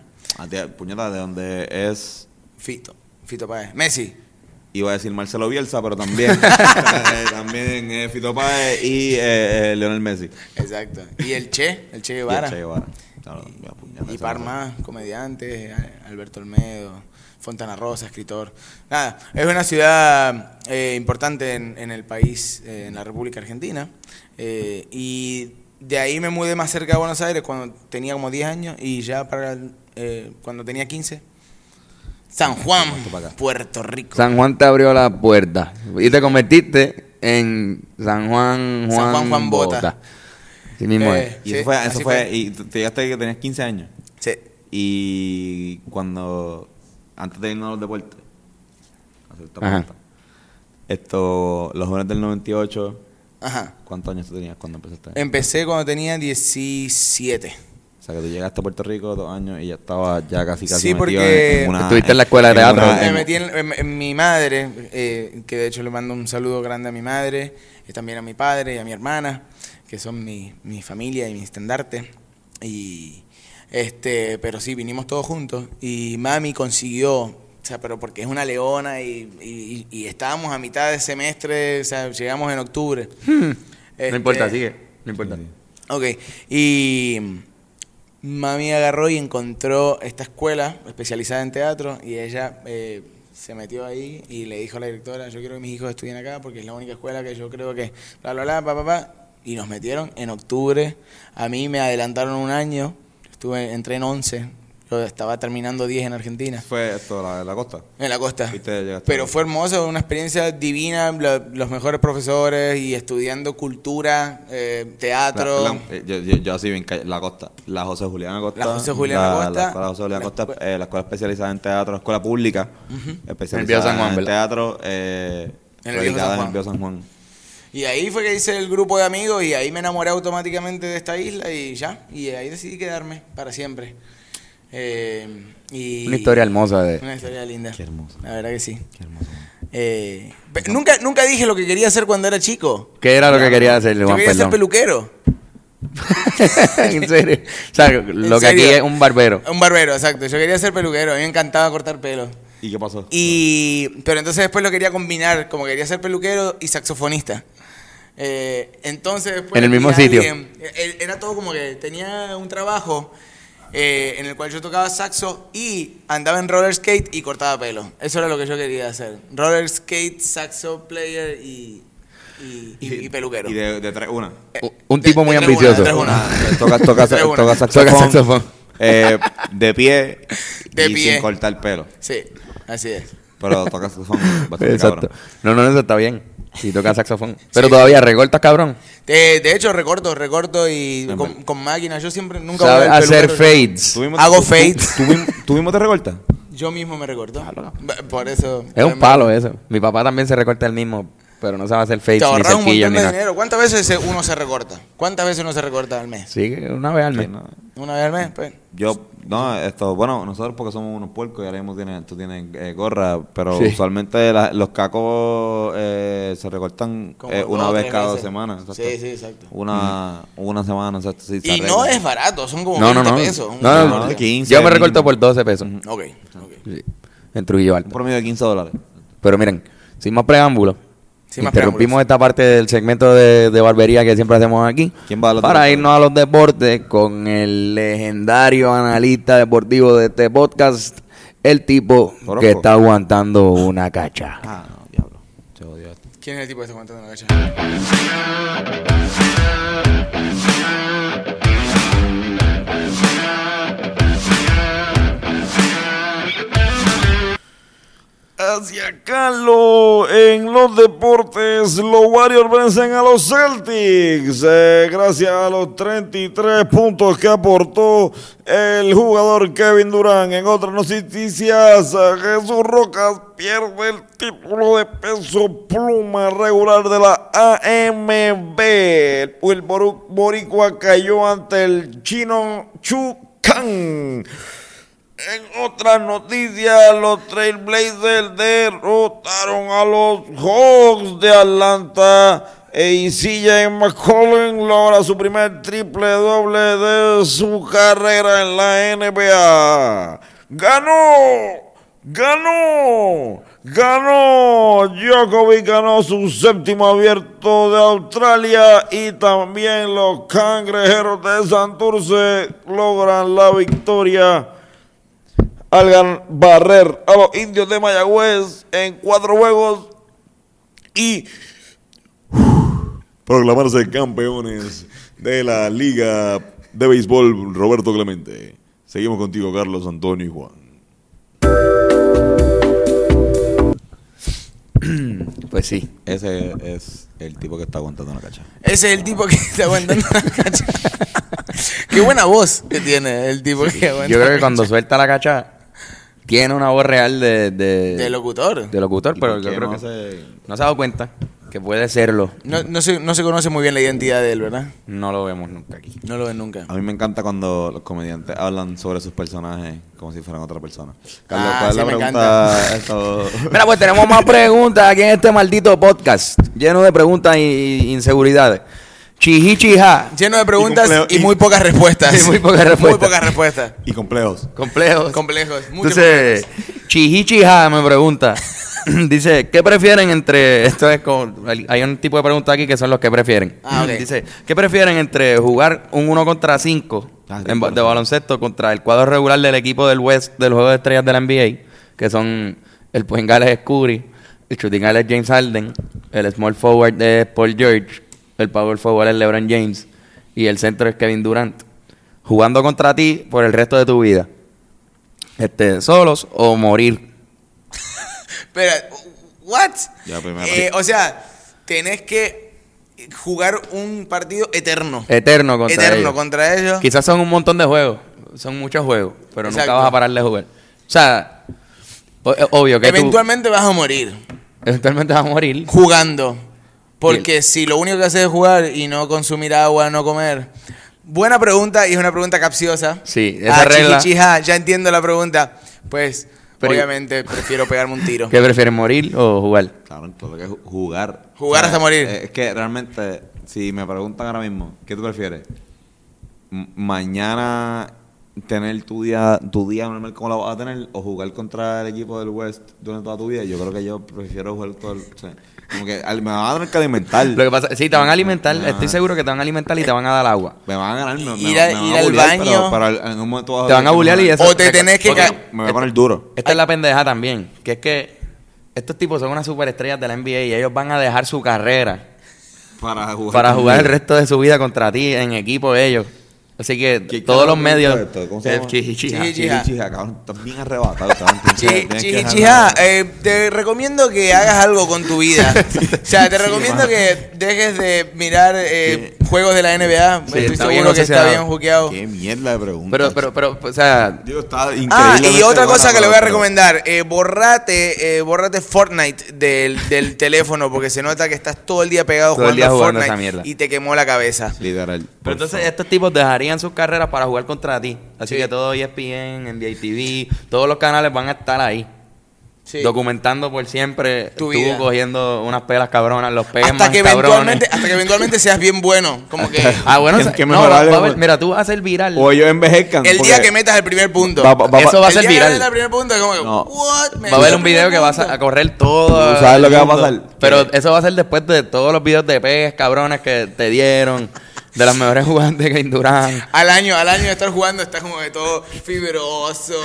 Puñeta, de donde es... Fito, Fito Páez. Messi. Iba a decir Marcelo Bielsa, pero también, también eh, Fito Páez y eh, eh, Leonel Messi. Exacto. Y el Che, el Che Y el Guevara. Che Guevara. Claro, Y esa par cosa. más, comediantes, a- Alberto Olmedo, Fontana Rosa, escritor. Nada, es una ciudad eh, importante en, en el país, eh, en la República Argentina. eh, y de ahí me mudé más cerca de Buenos Aires cuando tenía como 10 años y ya para el, eh, cuando tenía 15. San Juan. Puerto Rico. San Juan te abrió la puerta y te convertiste en San Juan Juan, San Juan, Juan Bota. Así mismo Eh, es. Y Sí, eso fue, así eso fue, fue. y te llegaste que tenías 15 años. Sí. Y cuando, antes de irnos a los deportes, pregunta. Esto, los jóvenes del 98, Ajá. ¿cuántos años tú tenías cuando empezaste? Empecé cuando tenía 17. O sea, que tú llegaste a Puerto Rico dos años y ya estaba ya casi casi Sí, metido porque- en, en una... Estuviste en la escuela de teatro. una- Me metí en, en- en mi madre, eh, que de hecho le mando un saludo grande a mi madre, y también a mi padre y a mi hermana, que son mi, mi familia y mi estandarte. Y este, pero sí, vinimos todos juntos. Y mami consiguió, o sea, pero porque es una leona y, y- y estábamos a mitad de semestre, o sea, llegamos en octubre. No Este, importa, sigue. No importa. Ok, y mami agarró y encontró esta escuela especializada en teatro y ella eh, se metió ahí y le dijo a la directora, yo quiero que mis hijos estudien acá porque es la única escuela que yo creo que bla, bla, bla, pa, pa, pa. Y nos metieron en octubre. A mí me adelantaron un año, estuve, entré en 11, estaba terminando 10 en Argentina. Fue esto, la, la costa. En la costa. Pero fue hermoso, una experiencia divina, lo- los mejores profesores y estudiando cultura, eh, teatro. La- la- eh, yo, yo, yo así bien la costa. La José Julián Acosta. La José Julián Acosta. La, escuela José Julián La Acosta, eh, la escuela especializada en teatro, la escuela pública. En el Viejo Especializada San Juan, en teatro. Eh, En el Viejo San en el Juan. Viejo San Juan. Y ahí fue que hice el grupo de amigos y ahí me enamoré automáticamente de esta isla y ya. Y ahí decidí quedarme para siempre. Eh, y Una historia hermosa de... Una historia linda. Qué hermoso. La verdad que sí. Qué hermoso. Eh, nunca, nunca dije lo que quería hacer cuando era chico. ¿Qué era lo que quería hacer, Yo quería ser peluquero. en serio. O sea, lo ¿En que aquí serio? es un barbero. Un barbero, exacto. Yo quería ser peluquero. A mí me encantaba cortar pelo. ¿Y qué pasó? Y, pero entonces después lo quería combinar, como quería ser peluquero y saxofonista. Eh, entonces después En el mismo sitio. alguien- eh, Era todo como que tenía un trabajo eh, en el cual yo tocaba saxo y andaba en roller skate y cortaba pelo. Eso era lo que yo quería hacer. Roller skate, saxo player y, y, y- y peluquero. Y de, de tres, una. Eh, Un de- tipo muy de tres ambicioso. una, tres una. Toca, toca, Tres una. toca saxofón. Toca saxofón. eh, de pie. De y pie. sin cortar pelo. Sí, así es. Pero toca saxofón bastante Exacto. cabrón. No, no, eso está bien. Si toca saxofón. Pero todavía recortas, cabrón. De, de hecho, recorto, recorto y con, con máquinas. Yo siempre, nunca voy al hacer fades. ¿Tú mismo- Hago tú- fades. ¿Tú, mismo- tú mismo te recortas? Yo mismo me recorto. Por eso. Es un palo eso. Mi papá también se recorta el mismo, pero no sabe hacer fades Te ni ahorras un cerquillos montón ni de nada. dinero. ¿Cuántas veces se- uno se recorta? ¿Cuántas veces uno se recorta al mes? Sí, una vez al mes. Sí, no. ¿Una vez al mes? Pues. Yo, no, esto, bueno, nosotros porque somos unos puercos y ahora mismo tú tienes eh, gorra, pero Sí. usualmente la- los cacos eh, se recortan eh, una vez cada dos semanas. exacto. Sí, sí, exacto. Una, una semana, exacto. sí, se Y no es barato, son como No, no, 20 no. pesos. un No, no, no, recorte. 15. Yo me recorto por 12 pesos. Ok, ok. Sí, en Trujillo Un Alto. promedio de 15 dólares. Pero miren, sin más preámbulos, Sin interrumpimos esta parte del segmento de, de barbería que siempre hacemos aquí. ¿Quién va a los para deportes? irnos a los deportes con el legendario analista deportivo de este podcast, el tipo Orozco. que está aguantando una cacha. Ah, no, diablo. Se odió esto. ¿Quién es el tipo que está aguantando la cacha? Hacia Carlos, en los deportes, los Warriors vencen a los Celtics eh, gracias a los 33 puntos que aportó el jugador Kevin Durant. En otras noticias, Jesús Rocas pierde el título de peso pluma regular de la AMB. El boricua cayó ante el chino Chu Kang. En otras noticias, los Trailblazers derrotaron a los Hawks de Atlanta e CJ McCollum logra su primer triple doble de su carrera en la NBA. ¡Ganó! ¡Ganó! ¡Ganó! Djokovic ganó su séptimo abierto de Australia y también los cangrejeros de Santurce logran la victoria al gan- barrer a los indios de Mayagüez en cuatro juegos y proclamarse campeones de la Liga de Béisbol Roberto Clemente. Seguimos contigo, Carlos, Antonio y Juan. Pues sí. Ese es el tipo que está aguantando la cacha. Ese es el tipo que está aguantando la cacha. Qué buena voz que tiene el tipo que aguanta. Yo creo que la cuando suelta la cacha, tiene una voz real de... De, De locutor. de locutor, ¿Y pero yo creo no que se- no se ha dado cuenta que puede serlo. No, no, se, no se conoce muy bien la identidad de él, ¿verdad? No lo vemos nunca aquí. No lo ven nunca. A mí me encanta cuando los comediantes hablan sobre sus personajes como si fueran otra persona. Carlos, Ah, ¿cuál es sí, la me pregunta? Esto- Mira, pues tenemos más preguntas aquí en este maldito podcast, lleno de preguntas y inseguridades. Chiji chija, Lleno de preguntas y, y- muy pocas respuestas. Y muy pocas respuestas. Muy pocas respuestas. y complejos. complejos. Complejos. Entonces, Chiji chija me pregunta. Dice, ¿qué prefieren entre. Esto es como. Hay un tipo de preguntas aquí que son los que prefieren. Ah, ok. Dice, ¿qué prefieren entre jugar un 1 contra 5 Ah, de baloncesto contra el cuadro regular del equipo del West del juego de estrellas de la NBA? Que son el point guard es Curry, el shooting guard es James Harden, el small forward es Paul George, el power forward es LeBron James y el centro es Kevin Durant. Jugando contra ti por el resto de tu vida. Este, solos o morir. Espera, ¿what? Ya, primero. Eh, o sea, tenés que jugar un partido eterno. Eterno contra eterno ellos. contra ellos. Quizás son un montón de juegos, son muchos juegos, pero nunca vas a parar de jugar. O sea, eh, obvio que Eventualmente vas a morir eventualmente vas a morir. jugando. Porque si lo único que haces es jugar y no consumir agua, no comer. Buena pregunta y es una pregunta capciosa. Sí, esa ah, regla- ya entiendo la pregunta. Pues, Pero- obviamente, prefiero pegarme un tiro. ¿Qué prefieren, morir o jugar? Claro, todo lo que es ju- jugar. Jugar hasta morir. eh, Es que realmente, si me preguntan ahora mismo, ¿qué tú prefieres? M- mañana tener tu día, tu día normal como lo vas a tener o jugar contra el equipo del West durante toda tu vida. Yo creo que yo prefiero jugar todo el, o sea, como que al- me van a tener que alimentar. Lo que pasa, sí, te van a alimentar, Ah. estoy seguro que te van a alimentar y te van a dar agua. Me van a ganar, me, me- Ir a- me van ir a al bullear, baño. Pero, pero en un momento vas Te van a bullear y eso- O te tenés que... Ca- Me voy a poner duro. Esta es la pendeja también, que es que estos tipos son unas superestrellas de la NBA y ellos van a dejar su carrera Para jugar, para jugar el resto de su vida contra ti en equipo ellos. Así que ¿Qué todos los medios... bien arrebatado. eh, te recomiendo que hagas algo con tu vida. o sea, te recomiendo que dejes de mirar eh, juegos de la NBA. Sí, Estoy está seguro bien que está bien juqueado. Qué mierda de pregunta. Pero, pero, pero, o sea, Digo, está Ah, y otra cosa que le voy a recomendar, eh, borrate, eh, borrate Fortnite del, del teléfono porque se nota que estás todo el día pegado Todo el jugando, día a jugando Fortnite esa mierda. y te quemó la cabeza. Literal. Pero entonces favor. estos tipos dejarían sus carreras para jugar contra ti. Así Sí. que todo ESPN, NBA TV, todos los canales van a estar ahí. Sí. Documentando por siempre Tu tú vida. cogiendo unas pelas cabronas, los pegas Hasta más que, cabrones. eventualmente, hasta que eventualmente seas bien bueno. Como que Ah, bueno, Tienes o sea, que no, va a pues. mira, tú vas a ser viral. O ellos envejezcan. el día que metas el primer punto. va- va- va- Eso va a el ser día que viral. el primer punto como que, No. what? Va a haber un video que vas a, a correr todo. ¿Tú sabes lo que va a pasar? Pero Que- eso va a ser después de todos los videos de pegas cabrones que te dieron. De las mejores jugantes que Durán. Al año, al año de estar jugando, estás como de todo fibroso,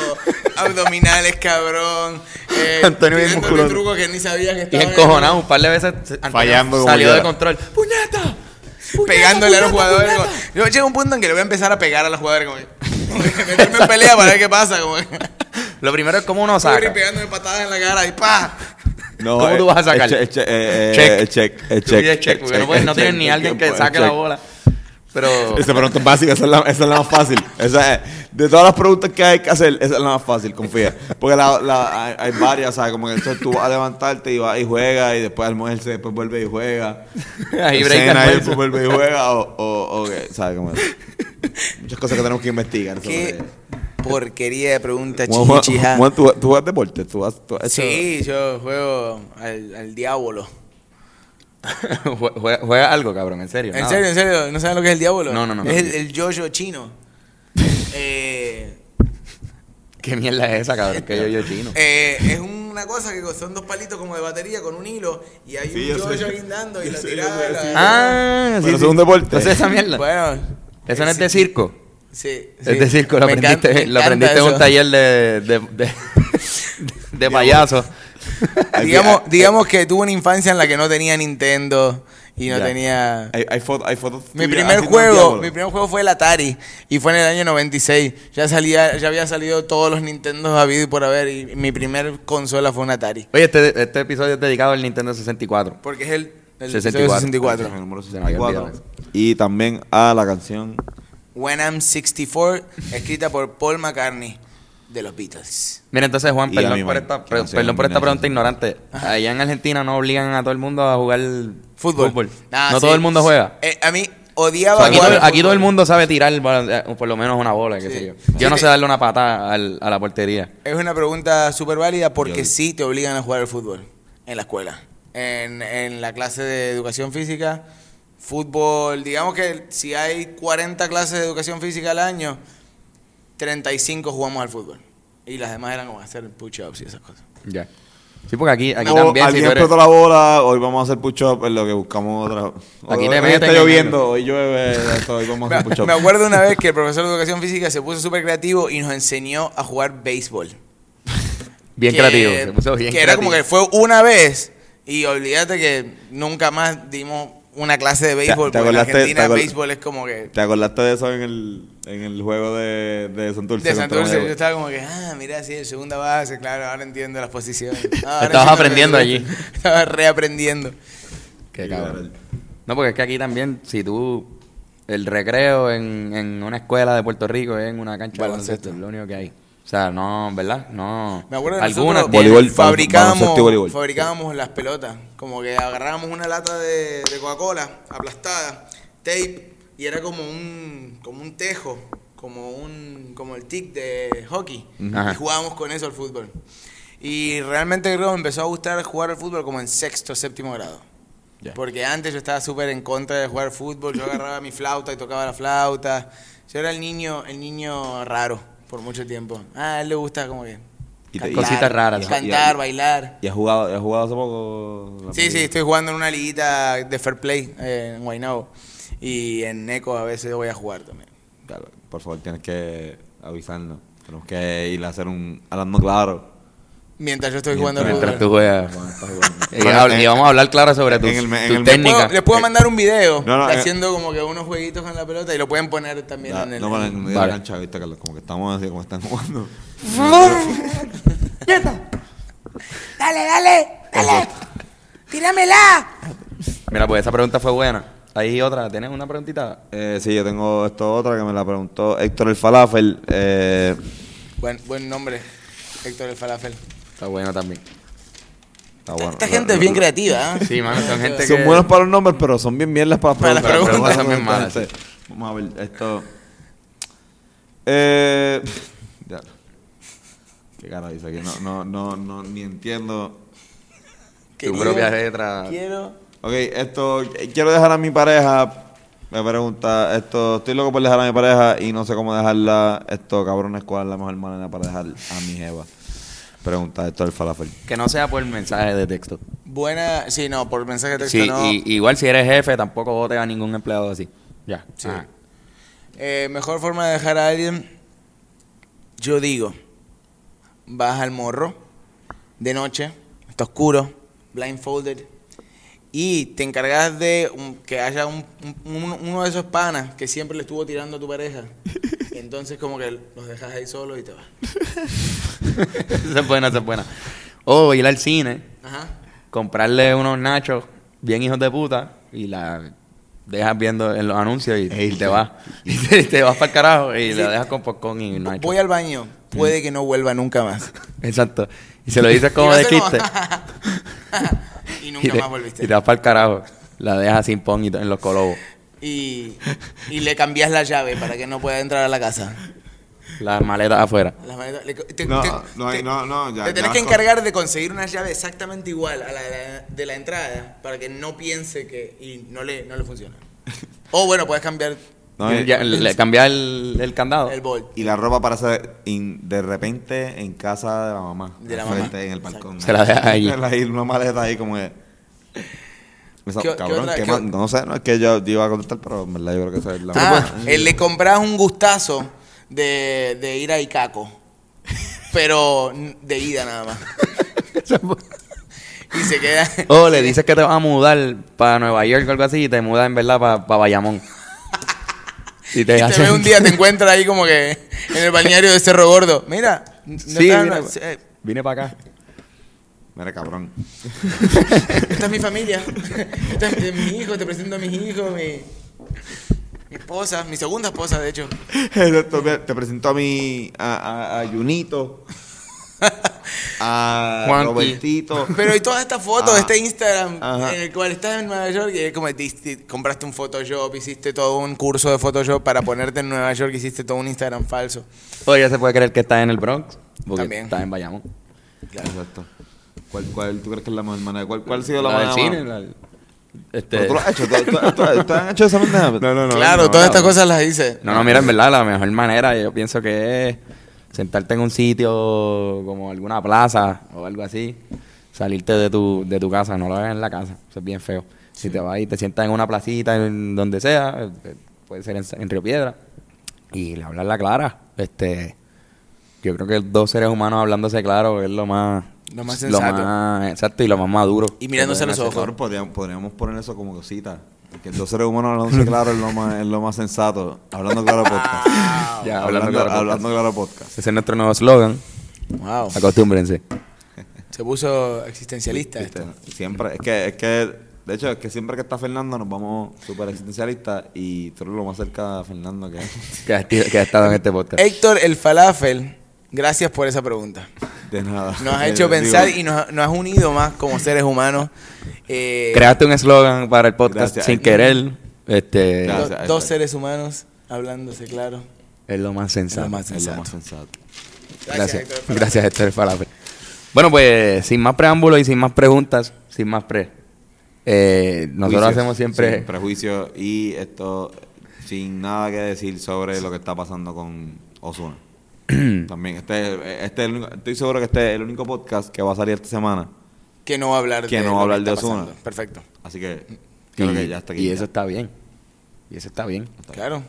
abdominales cabrón, Eh, Antonio bien musculoso. trucos que ni sabía que Y estaba encojonado, un par de veces Antonio Fallando salió de control. ¡Puñeta! pegándole a los puñeta, jugadores. puñeta! como- yo llego a un punto en que le voy a empezar a pegar a los jugadores. Como, meterme en pelea para ver qué pasa. Como Lo primero es cómo uno saca. pegándome patadas en la cara y pa. No, ¿Cómo eh, tú vas a sacar? eh, eh, eh, Check. eh, check. eh, Tú check. pides check, porque no, puedes- no tienes ni alguien que saque la bola. Pero Esa pregunta básica, esa es la, esa es la más fácil. Esa es- de todas las preguntas que hay que hacer, esa es la más fácil, confía. Porque la, la- hay, hay varias, ¿sabes? Como que entonces tú vas a levantarte y vas y juegas y después almuerza y después vuelve y juega. Ahí Cena y después vuelve y juega o, o, ¿sabes? Como muchas cosas que tenemos que investigar. Qué sobre- porquería de pregunta chichija. ¿tú, tú juegas deporte? ¿Tú has, tú has hecho- Sí, yo juego al, al diablo. Jue- juega, juega algo, cabrón, en serio. ¿En nada. serio, en serio? ¿No saben lo que es el diablo? No, no, no. Es el, el yo-yo chino. eh, ¿Qué mierda es esa, cabrón? Que yo, yo chino. eh, es una cosa que son dos palitos como de batería con un hilo y hay Sí, un yo-yo guindando y Yo la tirada. la-. Ah, Pero es un deporte. Entonces esa mierda. Bueno. Eso no es de circo. Sí, Es sí. de circo, lo Me aprendiste, encanta- lo aprendiste en un taller de, de, de, de payaso. Digamos, digamos que tuve una infancia en la que no tenía Nintendo y no tenía... Hay, hay, fotos, hay fotos Mi primer juego, mi primer juego fue el Atari y fue en el año 96. Ya salía, ya había salido todos los Nintendo habido y por haber y mi primer consola fue un Atari. Oye, este, este episodio es dedicado al Nintendo 64. Porque es el, el 64. 64. El número Se me había 64. olvidado Y también a la canción When I'm 64, escrita por Paul McCartney de los Beatles. Mira, entonces, Juan, perdón por, esta, perdón por esta pregunta ignorante. Allá en Argentina no obligan a todo el mundo a jugar Fútbol. Ah, no sí. todo el mundo juega. Eh, a mí O odiaba sea, aquí, jugar todo, al aquí todo el fútbol. mundo sabe tirar eh, por lo menos una bola, qué Sí. sé yo. Sí, Yo no sé darle una patada al- a la portería. Es una pregunta súper válida porque Yo- sí te obligan a jugar al fútbol en la escuela. En, en la clase de educación física, fútbol, digamos que si hay 40 clases de educación física al año, 35 jugamos al fútbol. Y las demás eran como hacer push-ups y esas cosas. Ya. Sí, porque aquí, aquí también, si alguien eres- explotó la bola, hoy vamos a hacer push-up, es lo que buscamos otra. Aquí hoy, te hoy está en lloviendo, hoy llueve, esto, hoy vamos a hacer Me, push-up. me acuerdo una vez que el profesor de educación física se puso súper creativo y nos enseñó a jugar béisbol. bien que- creativo. Se puso bien que era como que creativo. fue una vez y olvídate que nunca más dimos una clase de béisbol te porque en Argentina acor- béisbol es como que ¿Te acordaste de eso en el, en el juego de, de Santurce? de Santurce yo estaba como que ah mira sí segunda base claro ahora entiendo las posiciones Ah, ahora Estabas aprendiendo allí. estaba reaprendiendo Qué cabrón. No, porque es que aquí también, si tú. El recreo en, en una escuela de Puerto Rico es en una cancha de Baloncesto. baloncesto, es lo único que hay. O sea, no, ¿verdad? No. me acuerdo que Algunas nosotros Voleibol, fabricábamos, voleibol. las pelotas como que agarrábamos una lata de, de Coca-Cola aplastada tape y era como un como un tejo como un como el tic de hockey Ajá. y jugábamos con eso al fútbol y realmente creo que me empezó a gustar jugar al fútbol como en sexto séptimo grado porque antes yo estaba súper en contra de jugar fútbol yo agarraba mi flauta y tocaba la flauta yo era el niño el niño raro por mucho tiempo ah, a él le gusta como que Y te- Cositas raras. cantar Y- bailar ¿Y has jugado, has jugado hace poco? Sí, sí, estoy jugando en una liguita de Fair Play eh, en Guaynabo. Y en Neco a veces voy a jugar también. Claro, por favor, tienes que avisarnos. Tenemos que ir a hacer un... Hablando claro. Mientras yo estoy jugando Mientras tú juegas. Y, vamos a hablar claro sobre tu, en el me- en tu el me- técnica. Puedo- les puedo mandar un video No, no, de eh. haciendo como que unos jueguitos con la pelota y lo pueden poner también en el... no, para en medio de Vale. la cancha, viste, Carlos, como que estamos así, como están jugando. Dale, dale, dale. Tíramela. Mira, pues esa pregunta fue buena. Hay otra, ¿tienes una preguntita? Eh, sí, yo tengo esto otra que me la preguntó Héctor el Falafel. Eh, Buen, buen nombre, Héctor el Falafel. Está bueno también. está bueno. Esta gente es bien creativa, ¿eh? Sí, mano, son gente Son que... buenos para los nombres, pero son bien mierdas para las Para las preguntas. preguntas son bien malas, Vamos a ver, esto... Eh, ya. ¿Qué cara dice aquí? No, no, no, no, ni entiendo. Tu propia letra. Quiero... Ok, esto... eh, Quiero dejar a mi pareja... Me pregunta, esto, estoy loco por dejar a mi pareja y no sé cómo dejarla. Esto, cabrones, ¿cuál es la mejor manera para dejar a mi jeva? Pregunta esto el falafel. Que no sea por mensaje de texto. Buena... Sí, no, por mensaje de texto Sí, no. y, igual si eres jefe, tampoco votes a ningún empleado así. Ya. Sí. Eh, mejor forma de dejar a alguien, yo digo, vas al morro, de noche, está oscuro, blindfolded, y te encargas de que haya un- un- un- uno de esos panas que siempre le estuvo tirando a tu pareja. Y entonces como que los dejas ahí solos y te vas. esa es buena, esa es buena. O ir al cine, Ajá. comprarle unos nachos bien hijos de puta y la dejas viendo en los anuncios y, y te vas. Y te, te vas para el carajo y Sí. la dejas con popcorn y nachos. Voy al baño, puede que no vuelva nunca más. Exacto. Y se lo dices como de chiste. y nunca y, más volviste. y te vas para el carajo. La dejas sin pon y to- en los colobos. y, y le cambias la llave para que no pueda entrar a la casa. Las maletas afuera. Las maletas- le- te- No, te- no hay- te- no, no, ya- Te tenés ya que con- encargar de conseguir una llave exactamente igual a la de la, de la entrada para que no piense que y no le, no le funciona. O bueno, puedes cambiar No, Y y- ya, le, cambiar el, el candado. el bolt. Y la ropa parece in- de repente en casa de la mamá. De la mamá. En el balcón. Se la deja ahí. ahí. Una maleta ahí como que... Esa- ¿Qué- qué cabrón, otra- ¿qué no sé, no es que yo, yo iba a contestar, pero en verdad yo creo que esa es la Ah, él le compras un gustazo de, de ir a Icaco, pero de ida nada más. y se queda. O le dices que te vas a mudar para Nueva York o algo así y te mudas en verdad para Bayamón. Y te, Y te ve un día, te encuentras ahí como que en el balneario de Cerro Gordo. Mira, no Sí, mira, eh, vine para acá. Mira, cabrón. esta es mi familia. Esta es mi hijo, te presento a mis hijos, mi, mi esposa, mi segunda esposa, de hecho. Te presento a mi... A, a, a Junito. A Juanqui. Robertito. Pero y todas estas fotos, Ah. este Instagram Ajá. en el cual estás en Nueva York y diste- compraste un Photoshop, hiciste todo un curso de Photoshop para ponerte en Nueva York, hiciste todo un Instagram falso. O ya se puede creer que estás en el Bronx. Porque También. estás en Bayamón. Exacto. ¿Cuál, ¿Cuál tú crees que es la mejor manera? ¿Cuál, cuál ha sido la, La manera cine. más- la- este... Tú lo has hecho. ¿Tú, tú- tú- tú has hecho esa pendeja? No, no, claro, todas estas cosas las hice. No, no, mira, en verdad, la mejor manera yo pienso que es sentarte en un sitio como alguna plaza o algo así, salirte de tu, de tu casa, no lo hagas en la casa, eso es bien feo. Si te vas y te sientas en una placita, en donde sea, eh, puede ser en, en Río Piedra, y le hablas la clara, este, yo creo que dos seres humanos hablándose claro es lo más... Lo más sensato. más- exacto, y lo más maduro. Y mirándose a los ojos. Podríamos, podríamos poner eso como cosita. Que dos seres humanos hablando claro es lo más, es lo más sensato. Hablando claro podcast. Ya, hablando, hablando claro hablando podcast. claro podcast. Ese es nuestro nuevo slogan, Wow. acostúmbrense. Se puso existencialista esto. Siempre, es que, es que, de hecho, es que siempre que está Fernando nos vamos súper existencialistas y tú eres lo más cerca a Fernando que Que ha, que ha estado en este podcast. Héctor el Falafel, gracias por esa pregunta. de nada. Nos has Eh, hecho digo, pensar y nos, nos has unido más como seres humanos. Eh, Creaste un eslogan para el podcast Gracias. sin querer. Este, do- Gracias. dos seres humanos hablándose claro. es lo más sensato. Es lo más lo sensato. más sensato. Gracias. Héctor el Falafel. Gracias, Héctor Falafel. Bueno, pues sin más preámbulos y sin más preguntas, sin más pre. eh, nosotros Juicios, hacemos siempre. Sin prejuicio y esto sin nada que decir sobre lo que está pasando con Osuna. También, este, este es el único- estoy seguro que este es el único podcast que va a salir esta semana. Que no va a hablar Que de no va a hablar de Ozuna. pasando. Perfecto. Así que creo y, que ya está aquí. y ya. eso está bien. Y eso está bien. Claro.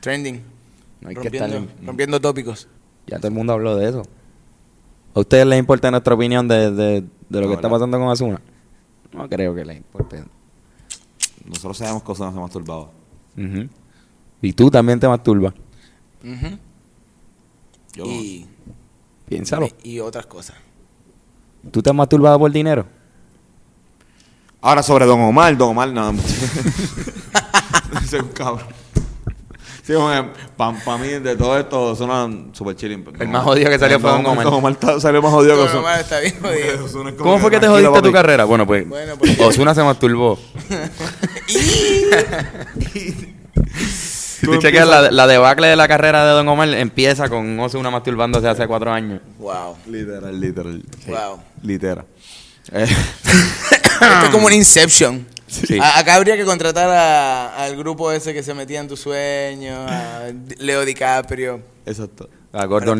Trending. No hay que rompiendo, estar- rompiendo tópicos. Ya todo el mundo habló de eso. ¿A ustedes les importa nuestra opinión de, de, de lo No, que está pasando con Azuna? No creo que les importe. Nosotros sabemos que Osuna se masturbaba. Y tú también te masturbas. Ujú. Yo y, Piénsalo. y otras cosas. ¿Tú te has masturbado por dinero? Ahora sobre Don Omar, Don Omar, no. Ese es un cabrón. Sí, para mí, de todo esto, suena super chilling. pero El más jodido que salió fue Don Omar. Don Omar salió más jodido que. Omar está bien jodido. ¿Cómo fue que te jodiste tu carrera? Bueno, pues Bueno, pues- Osuna se masturbó. Si tú chequeas la, la debacle de la carrera de Don Omar, empieza con Osuna masturbándose hace cuatro años. Wow. Literal, literal. Wow. Literal. Eh, Esto es como un Inception. Sí. A- acá habría que contratar a- al grupo ese que se metía en tus sueños, a Leo DiCaprio. exacto. A Gordon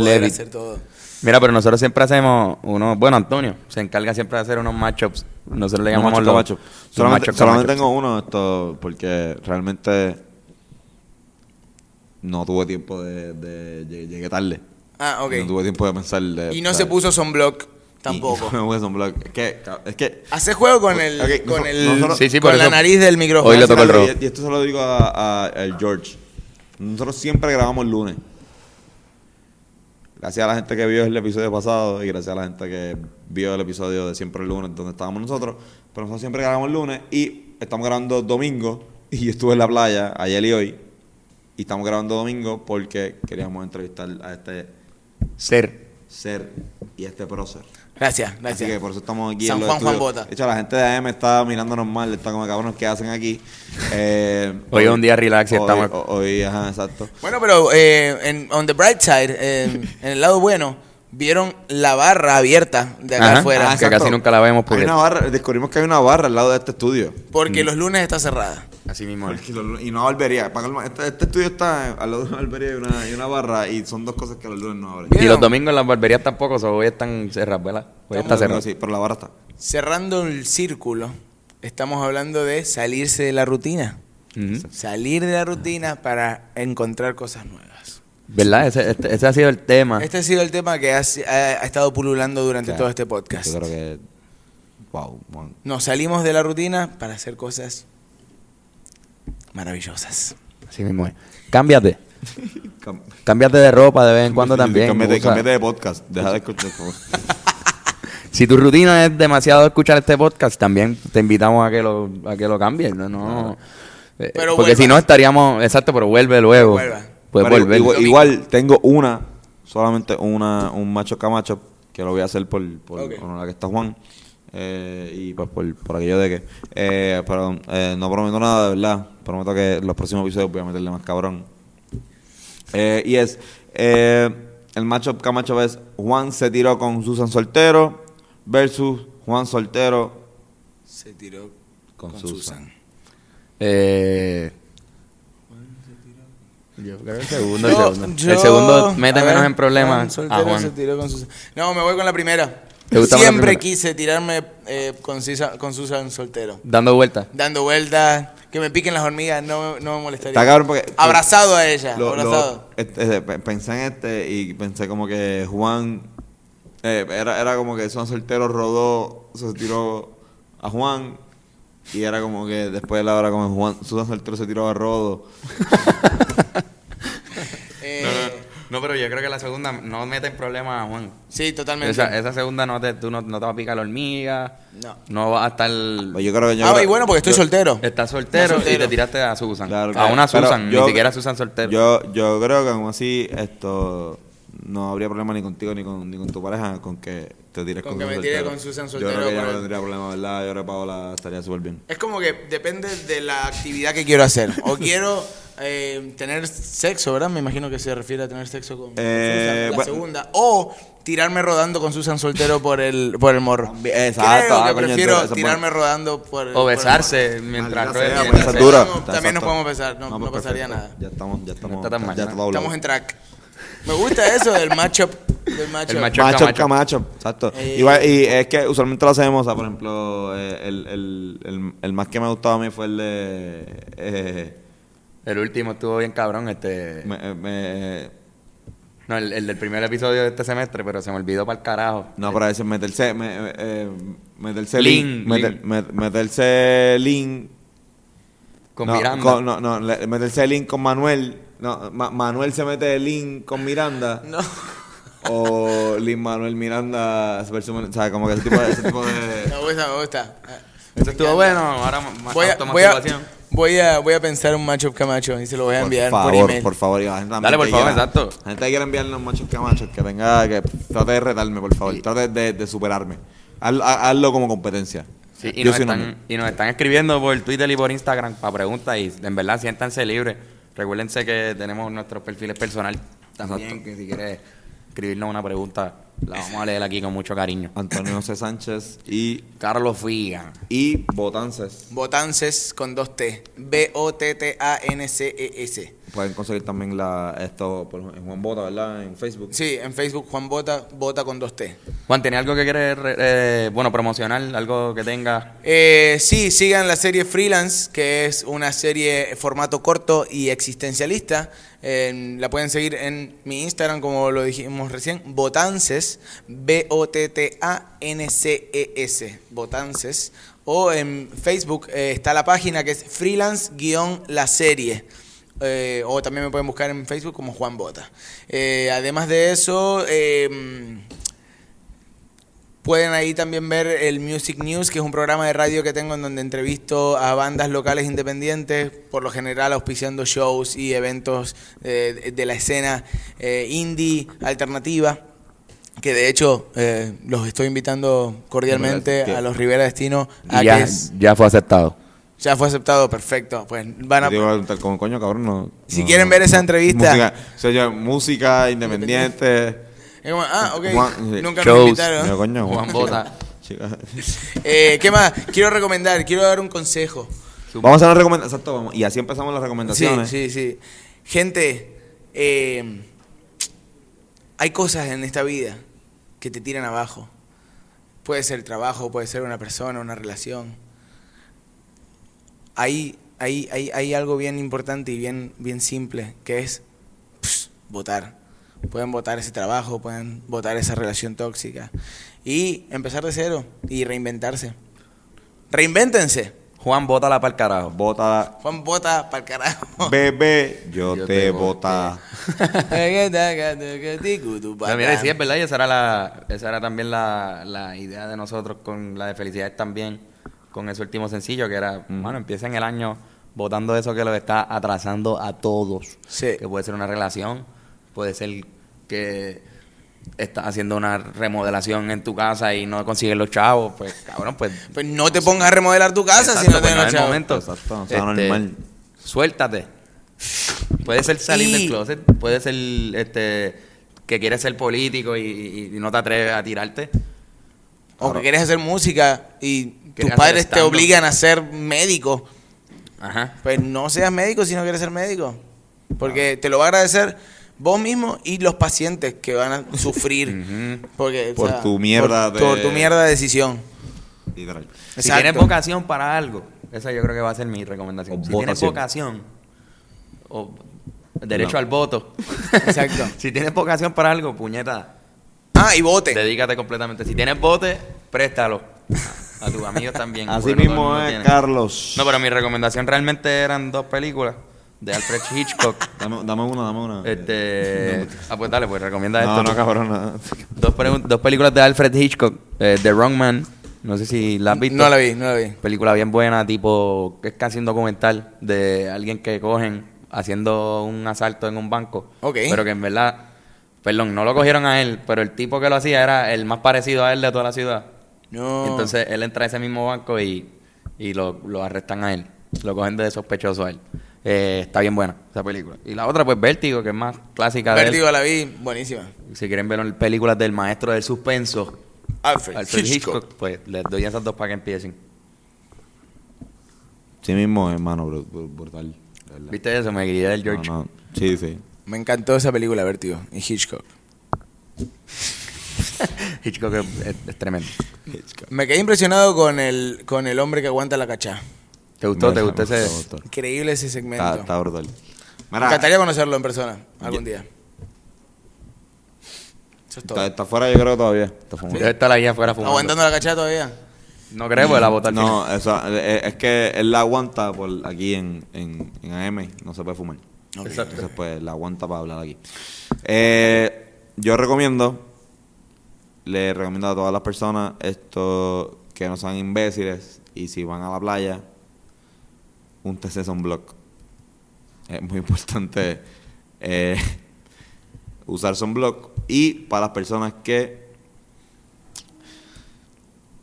todo. Mira, pero nosotros siempre hacemos unos... Bueno, Antonio se encarga siempre de hacer unos matchups. Nosotros le llamamos los, macho. los Solamente, matchups, solamente matchups. tengo uno esto porque realmente no tuve tiempo de, de- llegué, llegué tarde. Ah, ok. No tuve tiempo de pensar. de- Y no se puso sunblock Tampoco. Y- Wilson Block. Es que, es que Hace juego con el, con nosotros- el, nosotros- Sí, sí, por con la eso- nariz del micrófono. Hoy le tocó el y- rojo. Y esto se lo digo a, a- George. Nosotros siempre grabamos el lunes. Gracias a la gente que vio el episodio pasado y gracias a la gente que vio el episodio de Siempre el lunes donde estábamos nosotros. Pero nosotros siempre grabamos el lunes y estamos grabando domingo. Y yo estuve en la playa ayer y hoy. Y estamos grabando domingo porque queríamos entrevistar a este Ser. ser y este prócer. Gracias, Así gracias. que por eso estamos aquí San en Juan, Juan. Bota. De hecho, la gente de AM está mirándonos mal, está como cabrones que hacen aquí. Eh, Hoy es un día relax y hoy- estamos- ho- Hoy, ajá, exacto. Bueno, pero eh, en, on the bright side, en, en el lado bueno, vieron la barra abierta de acá Ajá. afuera. Ah, que casi nunca la vemos Hay porque- una barra, descubrimos que hay una barra al lado de este estudio. Porque los lunes está cerrada. Así mismo. es. Porque los- Y una barbería. Para colmo, Este, este estudio está al lado de una barbería y una, y una barra y son dos cosas que los lunes no abren. Y los domingos en las barberías tampoco, so hoy están cerradas, ¿verdad? Hoy está cerrado. Sí, pero la barra está. Cerrando el círculo, estamos hablando de salirse de la rutina. Salir de la rutina para encontrar cosas nuevas. ¿Verdad? Ese, este- ese ha sido el tema. Este ha sido el tema que ha, ha- ha estado pululando durante Claro. todo este podcast. Yo creo que. Wow, man. Nos salimos de la rutina para hacer cosas maravillosas. Así mismo es. Cámbiate. Cámbiate de ropa de vez en cuando también. Cámbiate, de podcast. Deja de escuchar. por favor. Si tu rutina es demasiado escuchar este podcast, también te invitamos a que lo, a que lo cambies. No, no. Eh, Pero porque vuelva. si no estaríamos, exacto, pero vuelve luego. Vuelva. Puedes Pero volver. Igual, igual tengo una, solamente una, un macho camacho que lo voy a hacer por, por la que está Juan. eh, y pues por, por aquello de que. Eh, pero eh, no prometo nada, de verdad. Prometo que en los próximos episodios voy a meterle más cabrón. Eh, y es. eh, el matchup camacho es Juan se tiró con Susan Soltero versus Juan Soltero Se tiró con, con, Susan. Susan. Eh, creo que el segundo, el segundo. yo- el segundo mete menos ver, en problemas Juan a Soltero Juan. se tiró con Susan. No, me voy con la primera. ¿Te gusta más la Siempre primera? quise tirarme eh, con, Susan, con Susan soltero. Dando vueltas. Dando vueltas, que me piquen las hormigas, no, me- no me molestaría. Está cabrón porque. Abrazado a ella, Lo- lo- abrazado. este, pe- pensé en este y pensé como que Juan eh, era, era como que Juan Soltero rodó, se tiró a Juan y era como que después de la hora como Juan Susan Soltero se tiró a Rodo. No, pero yo creo que la segunda no mete en problemas a Juan. sí, totalmente. Esa, esa segunda no te, tú no, no te va a picar la hormiga. No. No vas a estar. Pues yo creo que yo ah, creo- y bueno, porque estoy yo- soltero. Estás soltero, No, soltero. y te tiraste a Susan. Claro, a claro. una Pero Susan, yo- ni siquiera a Susan soltero. Yo, yo creo que aún así esto no habría problema ni contigo ni con, ni con tu pareja con que te tires Con con, que Susan me tire Soltero. con Susan Yo Soltero creo que ya no tendría problema, ¿verdad? Yo creo que Paola estaría súper bien. Es como que depende de la actividad que quiero hacer. O quiero eh, tener sexo, ¿verdad? Me imagino que se refiere a tener sexo con, Eh, Susan, la bueno. segunda. O tirarme rodando con Susan soltero por el, por el morro. Exacto, Creo ah, que prefiero tirarme bueno. rodando por el o por el besarse mientras dura. También nos podemos besar, no- no pues, pasaría perfecto. nada. Ya estamos, ya estamos. está tan mal, ya ¿no? doblado. Estamos en track. Me gusta eso del matchup. Del matchup. El macho- Macho Camacho. Camacho, exacto. Eh, Igual, y es que usualmente lo hacemos, o sea, por ejemplo, eh, el, el, el, el más que me gustaba a mí fue el de... eh, El último estuvo bien cabrón. este me- me- No, el, el del primer episodio de este semestre, pero se me olvidó para el carajo. no, para eso meterse, me- eh, meterse Link, link, meter- met- meterse link Con no, Miranda. con- no, no, meterse link con Manuel. No, Ma- Manuel se mete link con Miranda. No. O Lin Manuel Miranda versus, o sea, como que ese tipo de, ese tipo de Me gusta, me gusta. Eso estuvo bueno. Ahora más Voy a, voy, a, voy, a, voy a pensar un matchup Camacho y se lo voy a enviar por por, favor, email. por favor, y la gente también Dale, por favor, quiera- exacto. La gente que quiera enviarle un machos camachos que tenga que trate de retarme, por favor, trate de, de superarme. Haz- haz- hazlo como competencia. Sí, y, nos están, y nos están escribiendo por Twitter y por Instagram para preguntas y en verdad siéntanse libres. Recuérdense que tenemos nuestros perfiles personales también, que si quieres escribirnos una pregunta, la vamos a leer aquí con mucho cariño. Antonio C. Sánchez y, Carlos Figa. y Botances. Botances con dos T. B-O-T-T-A-N-C-E-S. Pueden conseguir también la, esto por, en Juan Bota, ¿verdad? En Facebook. Sí, en Facebook Juan Bota, Bota con dos T. Juan, ¿tenía algo que quieres, eh, bueno, promocionar? Algo que tenga... Eh, sí, sigan la serie Freelance, que es una serie formato corto y existencialista. Eh, la pueden seguir en mi Instagram, como lo dijimos recién, Botances, B-O-T-T-A-N-C-E-S, Botances. O en Facebook eh, está la página que es freelance-la serie. Eh, o también me pueden buscar en Facebook como Juan Bota. Eh, además de eso, eh, Pueden ahí también ver el Music News, que es un programa de radio que tengo en donde entrevisto a bandas locales independientes, por lo general auspiciando shows y eventos eh, de la escena eh, indie alternativa, que de hecho eh, los estoy invitando cordialmente a los Rivera Destino a ya, que es- ya fue aceptado. Ya fue aceptado, perfecto. Pues van a, Yo digo, como coño, cabrón, no. Si no, quieren ver esa entrevista- Música, o sea, yo, música independiente. ah, ok, Juan- sí. nunca Shows. me invitaron. Coño, Juan Bota. Eh, ¿Qué más? Quiero recomendar, quiero dar un consejo. Vamos a hacer una recomendación. Exacto, vamos. Y así empezamos las Sí, recomendaciones. sí, sí. Gente, eh, hay cosas en esta vida que te tiran abajo. Puede ser el trabajo, puede ser una persona, una relación. Hay, hay, hay, hay algo bien importante y bien, bien simple, que es pss, votar. Pueden votar ese trabajo, pueden votar esa relación tóxica. Y empezar de cero y reinventarse. Reinvéntense. Juan, bótala para el carajo. Bota, Juan vota para el carajo. bebé, yo, Yo te, te bota. Pero mira, sí, es verdad, y esa era, la, esa era también la, la idea de nosotros con la de Felicidades también, con ese último sencillo, que era, bueno, empiecen el año votando eso que lo está atrasando a todos. Sí. Que puede ser una relación, puede ser que estás haciendo una remodelación en tu casa y no consigues los chavos, pues cabrón, pues... Pues no te pongas a remodelar tu casa si no pues, tienes no los chavos. momento. Exacto, o sea, Este, normal. Suéltate. Puede ser salir Y- del closet, puede ser este que quieres ser político y, y- y no te atreves a tirarte. O que quieres hacer música y tus padres te obligan a ser médico. Ajá. Pues no seas médico si no quieres ser médico. Porque te lo va a agradecer vos mismo y los pacientes que van a sufrir. Porque, o Por sea, tu mierda por, de- por tu mierda de decisión. Literal. Si tienes vocación para algo, esa yo creo que va a ser mi recomendación. O si tienes votación. vocación o derecho No. al voto. Exacto. si tienes vocación para algo, puñeta, Ah, y vote. dedícate completamente. Si tienes bote, préstalo a tus amigos también. Así no mismo es, tiene. Carlos. No, pero mi recomendación realmente eran dos películas de Alfred Hitchcock. Dame, dame una, dame una. Este, ah, pues dale, pues recomienda no, esto. no, tú. cabrón. no. Dos, películas de Alfred Hitchcock, eh, The Wrong Man. No sé si la has visto. No la vi, no la vi. Película bien buena, tipo, que es casi un documental de alguien que cogen haciendo un asalto en un banco. Ok. Pero que en verdad, perdón, no lo cogieron a él, pero el tipo que lo hacía era el más parecido a él de toda la ciudad. No. Entonces él entra a ese mismo banco y, y lo, lo arrestan a él. Lo cogen de sospechoso a él. Eh, está bien buena esa película. Y la otra, pues Vértigo, que es más clásica de. Vértigo la vi, buenísima. Si quieren ver películas del maestro del suspenso, Alfred, Alfred Hitchcock. Hitchcock, pues les doy esas dos para que empiecen. Sí mismo, hermano, bru- bru- brutal. de. ¿Viste eso? Me guié del George. No, no. Sí, sí. Me encantó esa película, Vértigo, y Hitchcock. Hitchcock es, es- es tremendo. Me quedé impresionado con el, con el hombre que aguanta la cachá. ¿Te gustó? ¿Te Me gustó ese? Increíble ese segmento. Está, está brutal. Me encantaría conocerlo en persona algún día. Eso es todo. está, está fuera yo creo todavía. Debe estar ahí afuera fumando. ¿Aguantando la cachá todavía? No creo, porque la bota al final. No, eso, eh, es que él la aguanta por aquí en, en, en AM, no se puede fumar. Ok. Entonces, pues la aguanta para hablar aquí. Eh, yo recomiendo, le recomiendo a todas las personas esto que no sean imbéciles y si van a la playa, un TC Sunblock. Es muy importante eh, usar Sunblock. Y para las personas que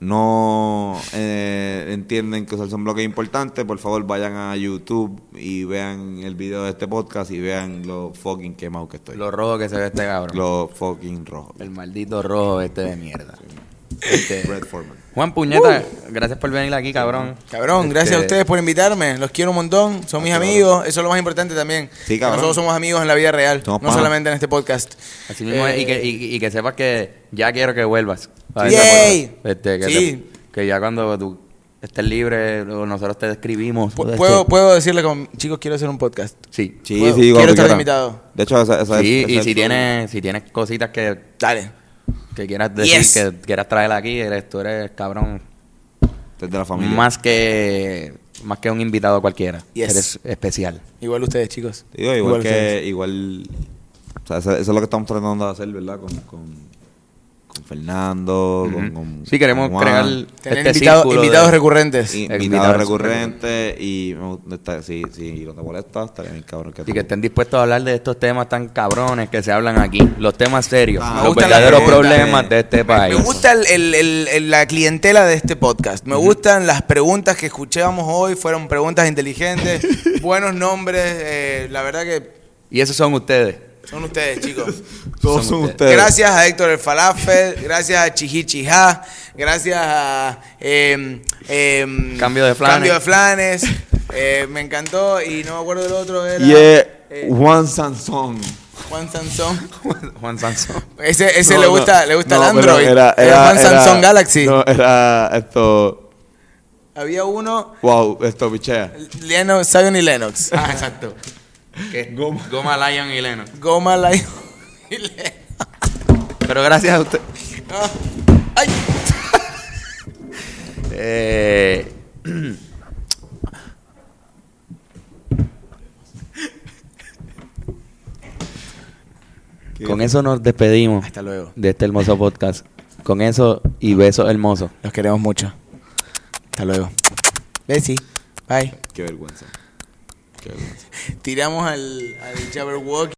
no eh, entienden que usar sunblock es importante, por favor vayan a YouTube y vean el video de este podcast y vean lo fucking quemado que estoy. Lo rojo que se ve este cabrón. Lo fucking rojo. El maldito rojo este de mierda. Este, Brett Foreman. Juan Puñeta, gracias por venir aquí, cabrón. Cabrón, gracias a Este, ustedes por invitarme. Los quiero un montón. Son mis amigos. Eso es lo más importante también. Sí, Que cabrón. Nosotros somos amigos en la vida real. Somos no solamente en este podcast. Así mismo es, y, que, y, y que sepas que ya quiero que vuelvas. Yay. Este, que, Sí. te- que ya cuando tú estés libre, o nosotros te escribimos. pu- este, Puedo, puedo decirle con chicos, quiero hacer un podcast. Sí. Sí, Puedo- sí, quiero estar quiera. invitado. De hecho, esa, esa Sí, es- y esa si es- tienes, si tienes cositas que, Dale. Que quieras decir, Yes. que quieras traer aquí, eres, tú eres cabrón. Desde la familia. Más que más que un invitado cualquiera. Yes. Eres especial. Igual ustedes, chicos. Digo, igual, que, ustedes. igual, o sea, eso, eso es lo que estamos tratando de hacer, ¿verdad? Con, con, con Fernando, con, con- Sí, queremos con Juan. crear Tener este invitado- círculo de- invitados recurrentes. Y- Invitados recurrentes y gusta- si, si no te molesta, estaría bien cabrón que Y tú- que estén dispuestos a hablar de estos temas tan cabrones que se hablan aquí. Los temas serios. Ah, los verdaderos problemas de este país. Me gusta el- el- el- el- la clientela de este podcast. Me gustan las preguntas que escuchábamos hoy. Fueron preguntas inteligentes, buenos nombres. eh, la verdad que Y esos son ustedes. Son ustedes, chicos. Todos son son ustedes. ustedes. Gracias a Héctor el Falafel, gracias a Chihichija, gracias a em, em, Cambio de Flanes. Cambio de Flanes. Eh, me encantó y no me acuerdo del otro. Era, eh, Juan Sansón. Juan Sansón. Juan Sansón. Ese, ese No, le no, gusta, le gusta no, el Android. Era, Era era, Juan era- Sansón Galaxy. No, era esto. Había uno, Wow, esto, pichea. Lennox, Zion y Lennox. Ah, exacto. Que es Goma. Lion y Leno. Goma Lion y Lennox. Pero gracias a usted. Ah. Ay. Eh, con eso nos despedimos Hasta luego. de este hermoso podcast. Con eso y besos hermosos. Los queremos mucho. Hasta luego. Besi. Bye. Qué vergüenza. Tiramos al, al Jabberwocky.